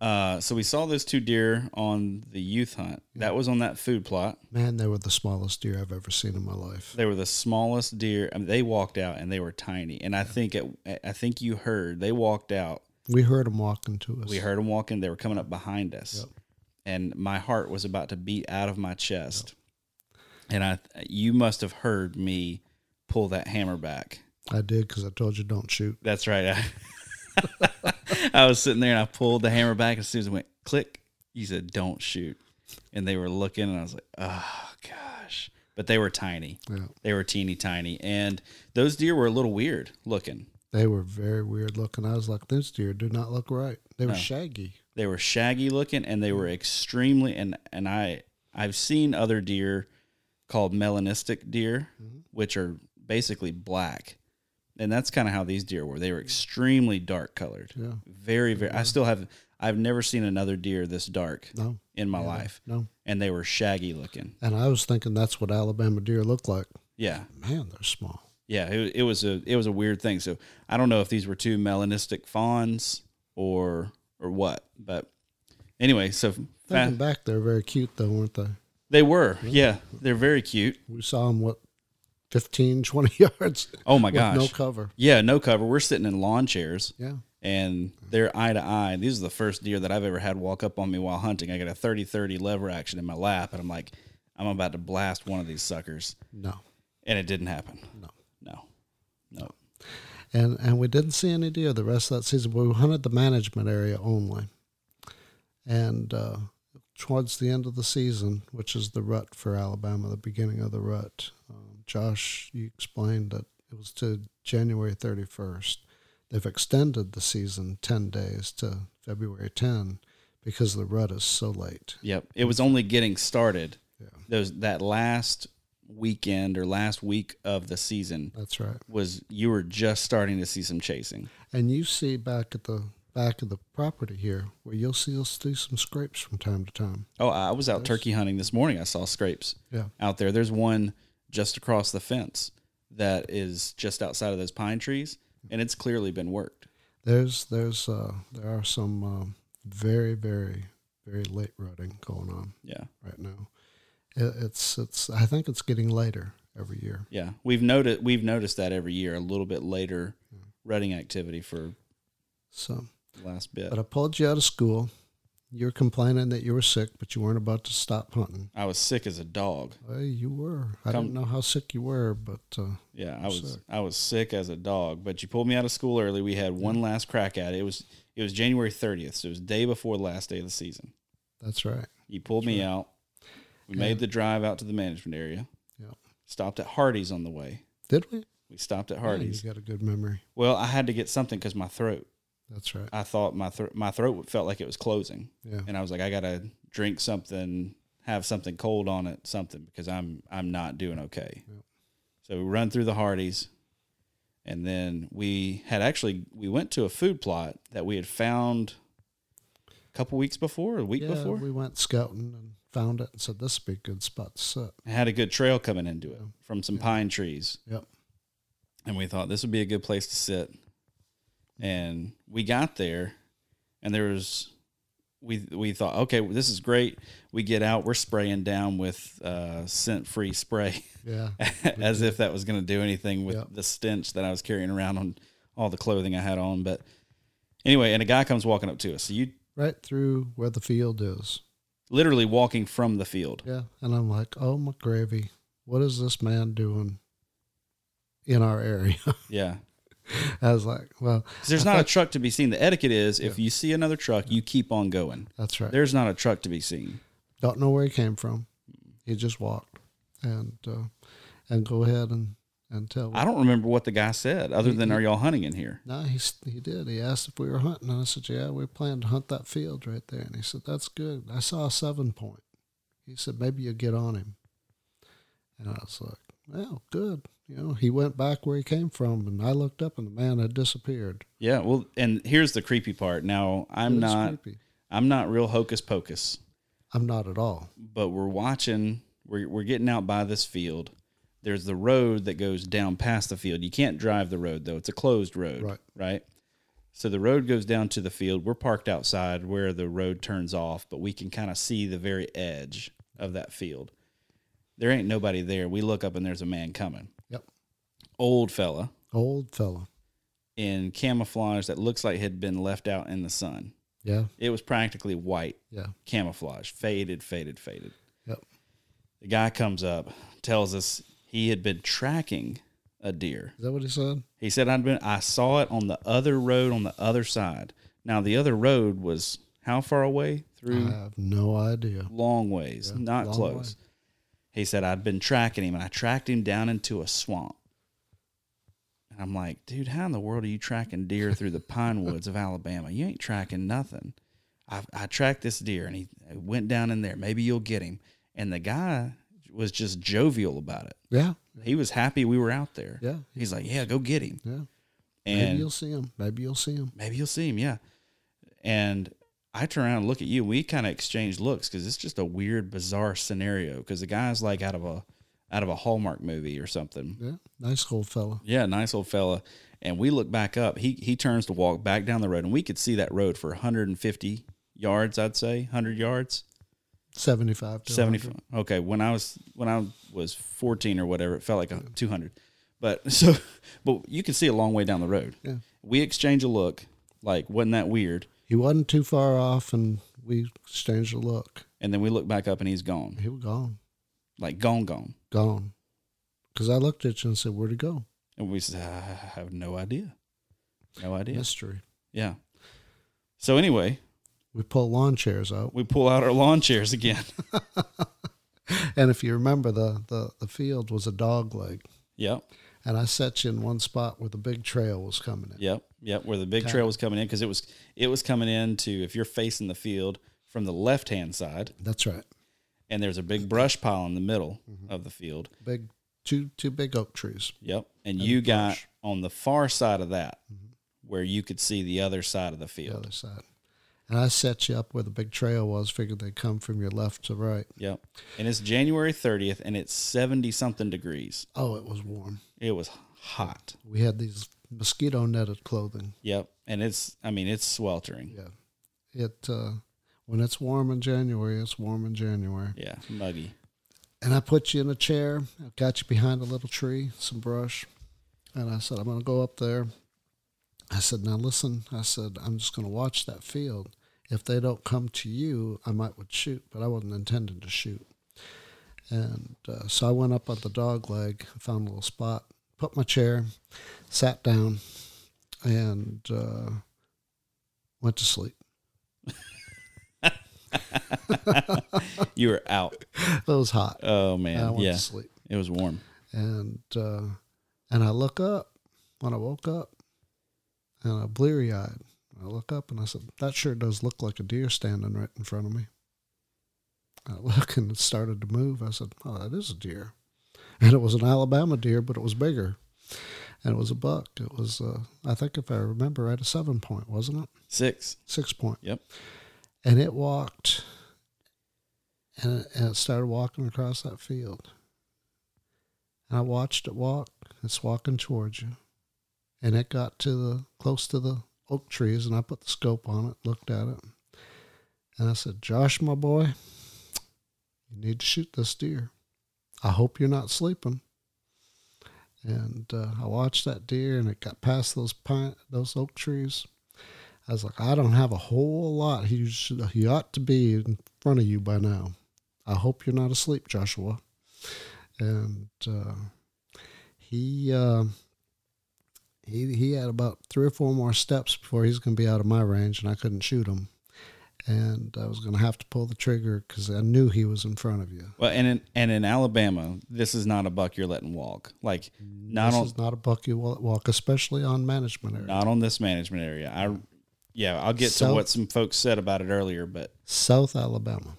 Speaker 2: uh, so we saw those two deer on the youth hunt. That was on that food plot.
Speaker 3: Man, they were the smallest deer I've ever seen in my life.
Speaker 2: They were the smallest deer. I mean, they walked out and they were tiny. And I think it, I think you heard they walked out.
Speaker 3: We heard them walking to us.
Speaker 2: We heard them walking. They were coming up behind us,
Speaker 3: Yep.
Speaker 2: and my heart was about to beat out of my chest. And I, you must have heard me pull that hammer back.
Speaker 3: I did because I told you don't shoot.
Speaker 2: That's right. I, <laughs> <laughs> <laughs> I was sitting there and I pulled the hammer back. As soon as it went click, you said, "Don't shoot," and they were looking, and I was like, "Oh gosh!" But they were tiny.
Speaker 3: Yeah.
Speaker 2: They were teeny tiny, and those deer were a little weird looking.
Speaker 3: They were very weird looking. I was like, this deer do not look right. They were
Speaker 2: No.
Speaker 3: shaggy.
Speaker 2: They were shaggy looking, and they were extremely and and I I've seen other deer called melanistic deer, mm-hmm. which are basically black. And that's kind of how these deer were. They were extremely dark colored.
Speaker 3: Yeah.
Speaker 2: Very, very. I still have. I've never seen another deer this dark
Speaker 3: No.
Speaker 2: in my
Speaker 3: Yeah.
Speaker 2: life,
Speaker 3: No.
Speaker 2: and they were shaggy looking.
Speaker 3: And I was thinking that's what Alabama deer look like.
Speaker 2: Yeah,
Speaker 3: Man, they're small.
Speaker 2: yeah. It, it was a it was a weird thing. So I don't know if these were two melanistic fawns or or what, but anyway. So fa-
Speaker 3: Thinking back, they're very cute though, weren't they?
Speaker 2: they were. Yeah, they're very cute.
Speaker 3: We saw them what, 15, <laughs> 20 yards.
Speaker 2: Oh my gosh.
Speaker 3: No cover.
Speaker 2: Yeah, no cover. We're sitting in lawn chairs.
Speaker 3: Yeah.
Speaker 2: and they're eye to eye. These are the first deer that I've ever had walk up on me while hunting. I got a 30 30 lever action in my lap, and I'm like, I'm about to blast one of these suckers.
Speaker 3: No.
Speaker 2: And it didn't happen.
Speaker 3: No.
Speaker 2: No. No.
Speaker 3: And and we didn't see any deer the rest of that season. We hunted the management area only. And uh, towards the end of the season, which is the rut for Alabama, the beginning of the rut, um, Josh, you explained that it was to January 31st. They've extended the season 10 days to February 10 because the rut is so late.
Speaker 2: Yep. It was only getting started.
Speaker 3: Yeah.
Speaker 2: Those that last weekend or last week of the season
Speaker 3: That's right.
Speaker 2: was you were just starting to see some chasing.
Speaker 3: And you see back at the back of the property here where you'll see us do some scrapes from time to time.
Speaker 2: Oh, I was out turkey hunting this morning. I saw scrapes
Speaker 3: Yeah.
Speaker 2: out there. There's one just across the fence that is just outside of those pine trees, and it's clearly been worked.
Speaker 3: There's there's uh there are some um, very very very late rutting going on
Speaker 2: Yeah,
Speaker 3: right now. It, it's it's I think it's getting later every year.
Speaker 2: yeah. We've noticed we've noticed that every year a little bit later rutting activity for
Speaker 3: So,
Speaker 2: last bit.
Speaker 3: but I pulled you out of school. You're complaining that you were sick, but you weren't about to stop hunting.
Speaker 2: I was sick as a dog.
Speaker 3: Well, you were. I
Speaker 2: Come-
Speaker 3: didn't know how sick you were, but uh,
Speaker 2: Yeah, I was
Speaker 3: Sick.
Speaker 2: I was sick as a dog. But you pulled me out of school early. We had one last crack at it. It was it was January thirtieth, so it was day before the last day of the season.
Speaker 3: that's right.
Speaker 2: You pulled me out. We
Speaker 3: Yeah.
Speaker 2: made the drive out to the management area.
Speaker 3: Yep.
Speaker 2: Stopped at Hardee's on the way.
Speaker 3: Did we?
Speaker 2: We stopped at
Speaker 3: Yeah,
Speaker 2: Hardee's.
Speaker 3: you got a good memory.
Speaker 2: Well, I had to get something because my throat.
Speaker 3: That's right.
Speaker 2: I thought my thro- my throat felt like it was closing,
Speaker 3: Yeah.
Speaker 2: and I was like, I gotta drink something, have something cold on it, something because I'm I'm not doing okay.
Speaker 3: Yep.
Speaker 2: So we run through the Hardee's, and then we had actually we went to a food plot that we had found a couple weeks before, a week
Speaker 3: yeah,
Speaker 2: before.
Speaker 3: we went scouting and found it and said this would be a good spot to sit.
Speaker 2: It had a good trail coming into it
Speaker 3: Yeah.
Speaker 2: from some
Speaker 3: Yeah.
Speaker 2: pine trees.
Speaker 3: Yep.
Speaker 2: and we thought this would be a good place to sit. And we got there, and there was we we thought, okay, well, this is great. We get out, we're spraying down with uh, scent free spray,
Speaker 3: Yeah. <laughs>
Speaker 2: as if that was going to do anything with the stench that I was carrying around on all the clothing I had on. But anyway, and a guy comes walking up to us. So you
Speaker 3: right through where the field is.
Speaker 2: literally walking from the field.
Speaker 3: Yeah. And I'm like, oh, my gravy. What is this man doing in our area? <laughs>
Speaker 2: Yeah.
Speaker 3: I was like, well,
Speaker 2: There's not a truck to be seen. The etiquette is if you see another truck, you keep on going.
Speaker 3: that's right.
Speaker 2: There's not a truck to be seen.
Speaker 3: Don't know where he came from. He just walked, and uh, and go ahead and and tell.
Speaker 2: I don't remember what the guy said other than, are y'all hunting in here?
Speaker 3: No, he he did. He asked if we were hunting, and I said, "Yeah, we plan to hunt that field right there." And he said, "That's good." I saw a seven point. He said, "Maybe you get on him." And I was like, "Well, good." You know, he went back where he came from, and I looked up, and the man had disappeared.
Speaker 2: Yeah. Well, and here's the creepy part. Now, I'm not,
Speaker 3: creepy.
Speaker 2: I'm not real hocus pocus,
Speaker 3: I'm not at all.
Speaker 2: but we're watching, we're, we're getting out by this field. There's the road that goes down past the field. You can't drive the road though. It's a closed road.
Speaker 3: Right.
Speaker 2: Right. So the road goes down to the field. We're parked outside where the road turns off, but we can kind of see the very edge of that field. There ain't nobody there. We look up and there's a man coming. Old fella
Speaker 3: Old fella.
Speaker 2: in camouflage that looks like had been left out in the sun.
Speaker 3: Yeah.
Speaker 2: It was practically white
Speaker 3: Yeah.
Speaker 2: camouflage, faded, faded, faded.
Speaker 3: Yep.
Speaker 2: The guy comes up, tells us he had been tracking a deer.
Speaker 3: Is that what he said?
Speaker 2: He said I'd been I saw it on the other road on the other side. Now the other road was how far away? Through
Speaker 3: I have no idea.
Speaker 2: long ways,
Speaker 3: Yeah,
Speaker 2: not
Speaker 3: long
Speaker 2: close. He said I'd been tracking him and I tracked him down into a swamp. And I'm like, dude, how in the world are you tracking deer through the pine woods of Alabama? You ain't tracking nothing. I, I tracked this deer and he went down in there. Maybe you'll get him. And the guy was just jovial about it.
Speaker 3: Yeah.
Speaker 2: He was happy we were out there.
Speaker 3: Yeah.
Speaker 2: He's like, yeah, go get him.
Speaker 3: Yeah.
Speaker 2: And
Speaker 3: Maybe you'll see him. Maybe you'll see him.
Speaker 2: maybe you'll see him. Yeah. And I turn around and look at you. We kind of exchanged looks because it's just a weird, bizarre scenario. Because the guy's like out of a out of a Hallmark movie or something.
Speaker 3: Yeah. Nice old fella.
Speaker 2: Yeah, nice old fella. And we look back up. He he turns to walk back down the road, and we could see that road for 150 yards. I'd say 100 yards.
Speaker 3: 75 to
Speaker 2: 75
Speaker 3: 100.
Speaker 2: okay when i was when i was 14 or whatever it felt like a 200 but <laughs> so but you can see a long way down the road
Speaker 3: Yeah.
Speaker 2: we exchange a look like wasn't that weird
Speaker 3: He wasn't too far off, and we exchanged a look.
Speaker 2: and then we look back up and he's gone
Speaker 3: He was gone.
Speaker 2: like gone gone
Speaker 3: Gone. Because I looked at you and said, Where'd he go?
Speaker 2: and we said i have no idea no idea
Speaker 3: Mystery.
Speaker 2: yeah so anyway
Speaker 3: We pull lawn chairs out.
Speaker 2: we pull out our lawn chairs again <laughs>
Speaker 3: And if you remember, the, the, the field was a dog leg.
Speaker 2: yep
Speaker 3: And I set you in one spot where the big trail was coming in.
Speaker 2: Yep, yep. Where the big
Speaker 3: Okay.
Speaker 2: trail was coming in because it was it was coming into if you're facing the field from the left hand side,
Speaker 3: That's right.
Speaker 2: And there's a big brush pile in the middle
Speaker 3: Mm-hmm.
Speaker 2: of the field.
Speaker 3: Big two two big oak trees.
Speaker 2: Yep, and you got
Speaker 3: brush. Mm-hmm.
Speaker 2: on the far side of that where you could see the other side of the
Speaker 3: The
Speaker 2: field.
Speaker 3: other side. And I set you up where the big trail was, figured they'd come from your left to right.
Speaker 2: Yep, and it's January 30th, and it's 70 something degrees.
Speaker 3: Oh, it was warm.
Speaker 2: It was hot.
Speaker 3: We had these mosquito netted clothing.
Speaker 2: Yep, and it's I mean it's sweltering.
Speaker 3: Yeah. It uh when it's warm in January, it's warm in January.
Speaker 2: Yeah, muggy.
Speaker 3: And I put you in a chair, I got you behind a little tree, some brush, and I said, I'm gonna go up there. I said, Now listen, I said, I'm just gonna watch that field. If they don't come to you, I might would shoot, but I wasn't intending to shoot. And uh, so I went up on the dog leg, found a little spot, put my chair, sat down, and uh, went to sleep. <laughs>
Speaker 2: You were out.
Speaker 3: It was hot.
Speaker 2: Oh man, I
Speaker 3: went
Speaker 2: yeah,
Speaker 3: to sleep.
Speaker 2: it was warm.
Speaker 3: and uh, and I look up when I woke up, and I'm bleary eyed. I look up and I said, "That sure does look like a deer standing right in front of me." I look and it started to move. I said, "Oh, that is a deer," and it was an Alabama deer, but it was bigger, and it was a buck. It was, uh, I think, if I remember right, a seven point, wasn't it?
Speaker 2: Six.
Speaker 3: Six point.
Speaker 2: Yep.
Speaker 3: And it walked, and it, and it started walking across that field. And I watched it walk. It's walking towards you. And it got to the close to the oak trees, and I put the scope on it, looked at it, and I said, "Josh, my boy, you need to shoot this deer. I hope you're not sleeping." And uh, I watched that deer, and it got past those pine, those oak trees. I was like, I don't have a whole lot. He should, he ought to be in front of you by now. I hope you're not asleep, Joshua. And uh, he uh, he he had about three or four more steps before he's going to be out of my range, and I couldn't shoot him. And I was going to have to pull the trigger because I knew he was in front of you.
Speaker 2: Well, and in and in Alabama, this is not a buck you're letting walk. Like not
Speaker 3: this
Speaker 2: on
Speaker 3: is not a buck you wa- walk, especially on management area.
Speaker 2: not on this management area. I yeah, I'll get to what some folks said about it earlier, but
Speaker 3: South Alabama.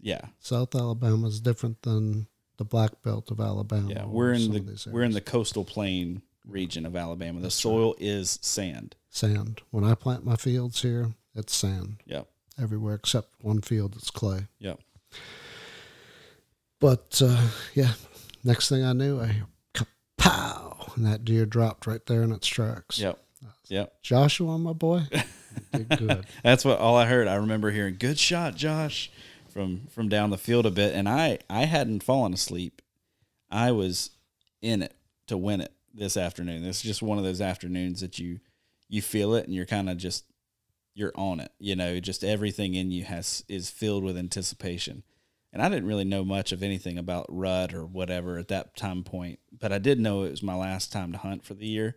Speaker 2: yeah,
Speaker 3: South Alabama is different than the black belt of Alabama.
Speaker 2: yeah, we're in the we're in the coastal plain region of Alabama. The soil is sand.
Speaker 3: sand. When I plant my fields here, it's sand
Speaker 2: Yep,
Speaker 3: everywhere except one field that's clay.
Speaker 2: yep.
Speaker 3: But uh, yeah, next thing I knew, I hear kapow, and that deer dropped right there in its tracks.
Speaker 2: Yep. Yep.
Speaker 3: Joshua, my boy, <laughs> good. <laughs>
Speaker 2: That's what all I heard. I remember hearing "Good shot, Josh," from from down the field a bit, and I I hadn't fallen asleep. I was in it to win it this afternoon. Is just one of those afternoons that you you feel it, and you're kind of just you're on it. You know, just everything in you has is filled with anticipation. And I didn't really know much of anything about rut or whatever at that time point, but I did know it was my last time to hunt for the year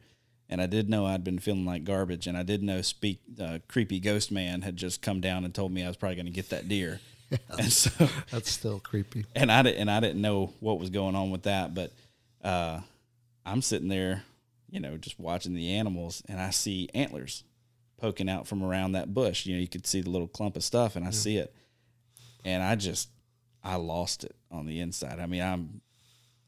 Speaker 2: and I did know I'd been feeling like garbage, and I did know speak uh, creepy ghost man had just come down and told me I was probably going to get that deer, <laughs> and so <laughs>
Speaker 3: That's still creepy.
Speaker 2: and I didn't and I didn't know what was going on with that, but uh, I'm sitting there, you know, just watching the animals, and I see antlers poking out from around that bush. You know, you could see the little clump of stuff, and I see it, and I just I lost it on the inside. I mean, I'm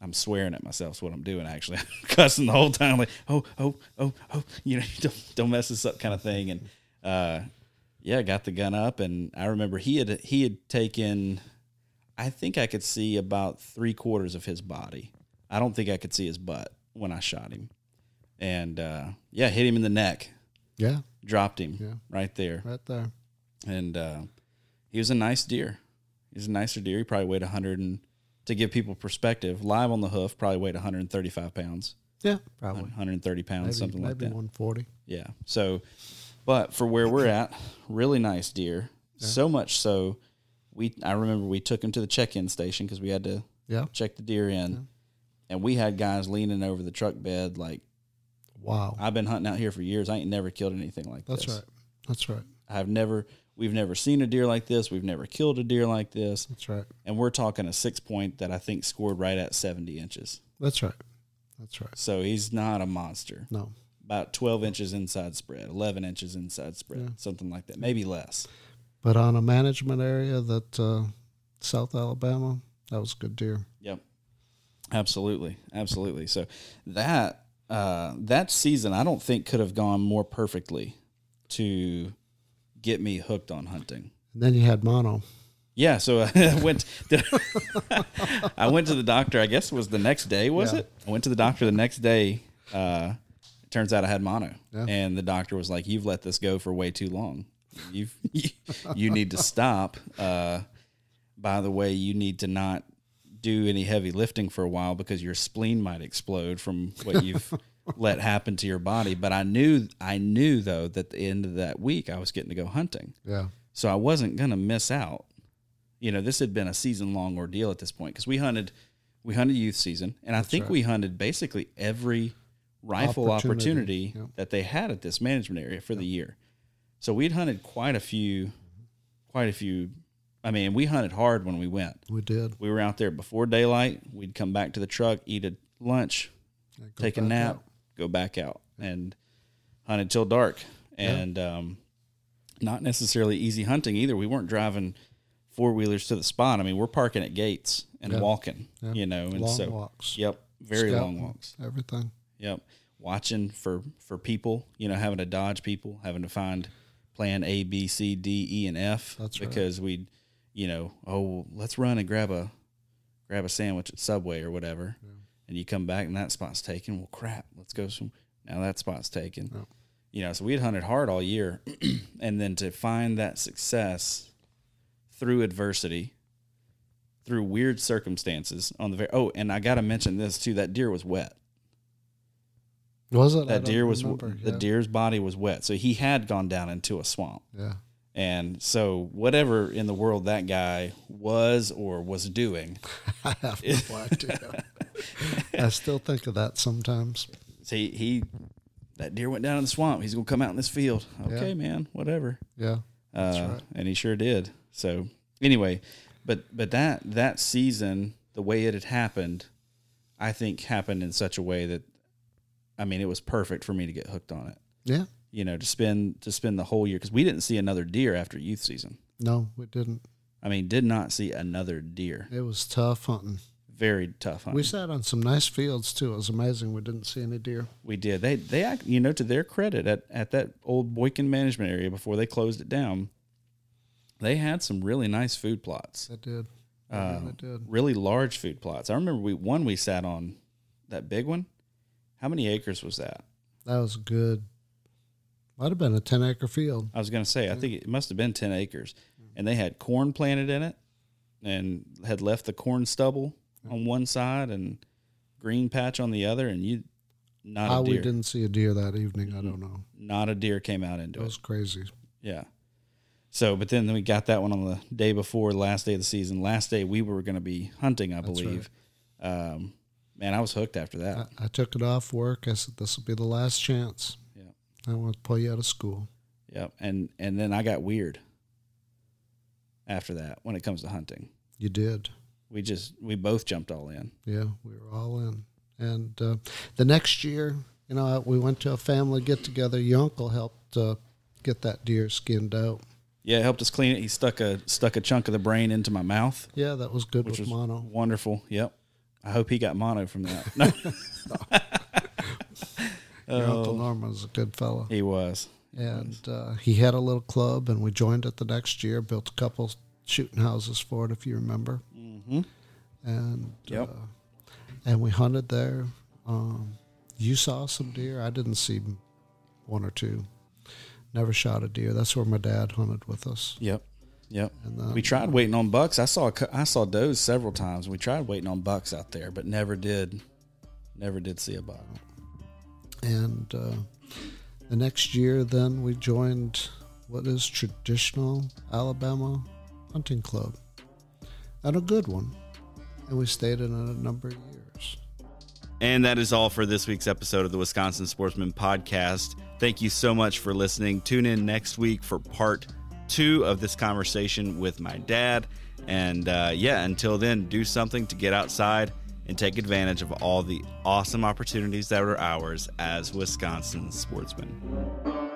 Speaker 2: I'm swearing at myself. Is what I'm doing actually. <laughs> I'm cussing the whole time, like oh oh oh oh, you know, <laughs> don't don't mess this up, kind of thing. And uh, yeah, got the gun up, and I remember he had he had taken. I think I could see about three quarters of his body. I don't think I could see his butt when I shot him, and uh, yeah, hit him in the neck,
Speaker 3: Yeah,
Speaker 2: dropped him
Speaker 3: Yeah.
Speaker 2: right there,
Speaker 3: right there.
Speaker 2: and uh, he was a nice deer. He's a nicer deer. He probably weighed a 100 and to give people perspective, live on the hoof, probably weighed 135 pounds,
Speaker 3: Yeah, probably
Speaker 2: 130 pounds,
Speaker 3: maybe,
Speaker 2: something like that.
Speaker 3: maybe 140.
Speaker 2: Yeah. So, but for where we're at, really nice deer. So much so, we I remember we took him to the check-in station because we had to
Speaker 3: Yeah,
Speaker 2: check the deer in, and we had guys leaning over the truck bed like
Speaker 3: wow.
Speaker 2: I've been hunting out here for years. I ain't never killed anything like
Speaker 3: That's
Speaker 2: this.
Speaker 3: right. That's right.
Speaker 2: I've never. We've never seen a deer like this. We've never killed a deer like this.
Speaker 3: That's right.
Speaker 2: And we're talking a six point that I think scored right at 70 inches.
Speaker 3: That's right. That's right.
Speaker 2: So he's not a monster.
Speaker 3: No,
Speaker 2: About 12 inches inside spread, 11 inches inside spread,
Speaker 3: Yeah.
Speaker 2: something like that. Maybe less.
Speaker 3: but on a management area that uh, South Alabama, that was a good deer.
Speaker 2: Yep. Absolutely. Absolutely. So that uh, that season I don't think could have gone more perfectly to get me hooked on hunting.
Speaker 3: And then you had mono.
Speaker 2: Yeah, so <laughs> I went. <laughs> I went to the doctor. I guess it was the next day. Was
Speaker 3: Yeah.
Speaker 2: it? I went to the doctor the next day. Uh, it turns out I had mono,
Speaker 3: Yeah.
Speaker 2: and the doctor was like, "You've let this go for way too long. You've <laughs> you need to stop. Uh, by the way, you need to not do any heavy lifting for a while because your spleen might explode from what you've let happen to your body." But I knew, I knew though that at the end of that week I was getting to go hunting.
Speaker 3: Yeah.
Speaker 2: So I wasn't going to miss out. You know, this had been a season long ordeal at this point because we hunted, we hunted youth season, and I think
Speaker 3: right.
Speaker 2: we hunted basically every rifle
Speaker 3: Opportunity,
Speaker 2: opportunity,
Speaker 3: yep.
Speaker 2: that they had at this management area for the year. So we'd hunted quite a few, quite a few. I mean, we hunted hard when we went.
Speaker 3: We did.
Speaker 2: We were out there before daylight. We'd come back to the truck, eat a lunch, take a nap,
Speaker 3: out.
Speaker 2: Go back out, and hunt until dark. And um, not necessarily easy hunting either. We weren't driving four wheelers to the spot. I mean, we're parking at gates and
Speaker 3: Yeah.
Speaker 2: walking,
Speaker 3: Yeah.
Speaker 2: you know, and
Speaker 3: Long
Speaker 2: so
Speaker 3: walks.
Speaker 2: yep, very long walks.
Speaker 3: Everything.
Speaker 2: Yep, watching for for people, you know, having to dodge people, having to find plan A, B, C, D, E, and F.
Speaker 3: That's right.
Speaker 2: because we'd, you know, oh, let's run and grab a grab a sandwich at Subway or whatever, and you come back and that spot's taken. Well, crap, let's go some. Now that spot's taken.
Speaker 3: Yeah.
Speaker 2: You know, so we had hunted hard all year, <clears throat> and then to find that success through adversity, through weird circumstances on the very. Oh, and I got to mention this too. That deer was wet
Speaker 3: Was it?
Speaker 2: That deer was
Speaker 3: remember.
Speaker 2: the deer's body was wet so he had gone down into a swamp
Speaker 3: Yeah.
Speaker 2: and so whatever in the world that guy was or was doing <laughs>
Speaker 3: I have no <laughs> idea. I still think of that sometimes.
Speaker 2: See, he, that deer went down in the swamp. He's gonna come out in this field. Okay,
Speaker 3: Yeah.
Speaker 2: man, whatever.
Speaker 3: Yeah.
Speaker 2: Uh,
Speaker 3: right.
Speaker 2: And he sure did. So anyway, but but that that season, the way it had happened, I think happened in such a way that, I mean, it was perfect for me to get hooked on it.
Speaker 3: Yeah.
Speaker 2: You know, to spend to spend the whole year because we didn't see another deer after youth season.
Speaker 3: No, we didn't.
Speaker 2: I mean, did not see another deer.
Speaker 3: It was tough hunting.
Speaker 2: Very tough hunting.
Speaker 3: We sat on some nice fields too. It was amazing. We didn't see any deer.
Speaker 2: We did. They they act, you know to their credit at at that old Boykin management area before they closed it down. They had some really nice food plots.
Speaker 3: They did. They
Speaker 2: Uh,
Speaker 3: really did.
Speaker 2: really large food plots. I remember we one we sat on, that big one. How many acres was that?
Speaker 3: That was good. Might have been a ten acre field.
Speaker 2: I was going to say I think it must have been ten acres, and they had corn planted in it, and had left the corn stubble on one side and green patch on the other, and you not
Speaker 3: How we didn't see a deer that evening, I don't know.
Speaker 2: not a deer came out into
Speaker 3: It
Speaker 2: it.
Speaker 3: was crazy.
Speaker 2: Yeah. So, but then we got that one on the day before, the last day of the season. Last day we were going to be hunting, I believe. Um, man, I was hooked after that.
Speaker 3: I, I took it off work. I said, "This will be the last chance.
Speaker 2: Yeah.
Speaker 3: I want to pull you out of school."
Speaker 2: Yep. And and then I got weird after that when it comes to hunting.
Speaker 3: You did.
Speaker 2: We just we both jumped all in.
Speaker 3: Yeah, we were all in. And uh, the next year, you know, we went to a family get together. Your uncle helped uh, get that deer skinned out.
Speaker 2: Yeah, helped us clean it. He stuck a stuck a chunk of the brain into my mouth,
Speaker 3: Yeah, that was good
Speaker 2: which
Speaker 3: with
Speaker 2: was
Speaker 3: mono.
Speaker 2: wonderful. Yep. I hope he got mono from that. <laughs> No, <laughs>
Speaker 3: Your
Speaker 2: Oh.
Speaker 3: uncle Norman was a good fellow.
Speaker 2: he was.
Speaker 3: and uh, he had a little club, and we joined it the next year. Built a couple shooting houses for it, if you remember.
Speaker 2: Mm-hmm.
Speaker 3: And
Speaker 2: Yep.
Speaker 3: uh, and we hunted there. Um, you saw some deer. I didn't see one or two. Never shot a deer. That's where my dad hunted with us.
Speaker 2: Yep. Yep.
Speaker 3: And then,
Speaker 2: We tried waiting on bucks. I saw I saw does several times. We tried waiting on bucks out there, but never did. Never did see a buck.
Speaker 3: And uh, the next year, then we joined what is traditional Alabama hunting club, and a good one. And we stayed in it a number of years.
Speaker 2: And that is all for this week's episode of the Wisconsin Sportsman Podcast. Thank you so much for listening. Tune in next week for part two of this conversation with my dad. And uh, yeah, until then, do something to get outside and take advantage of all the awesome opportunities that are ours as Wisconsin sportsmen.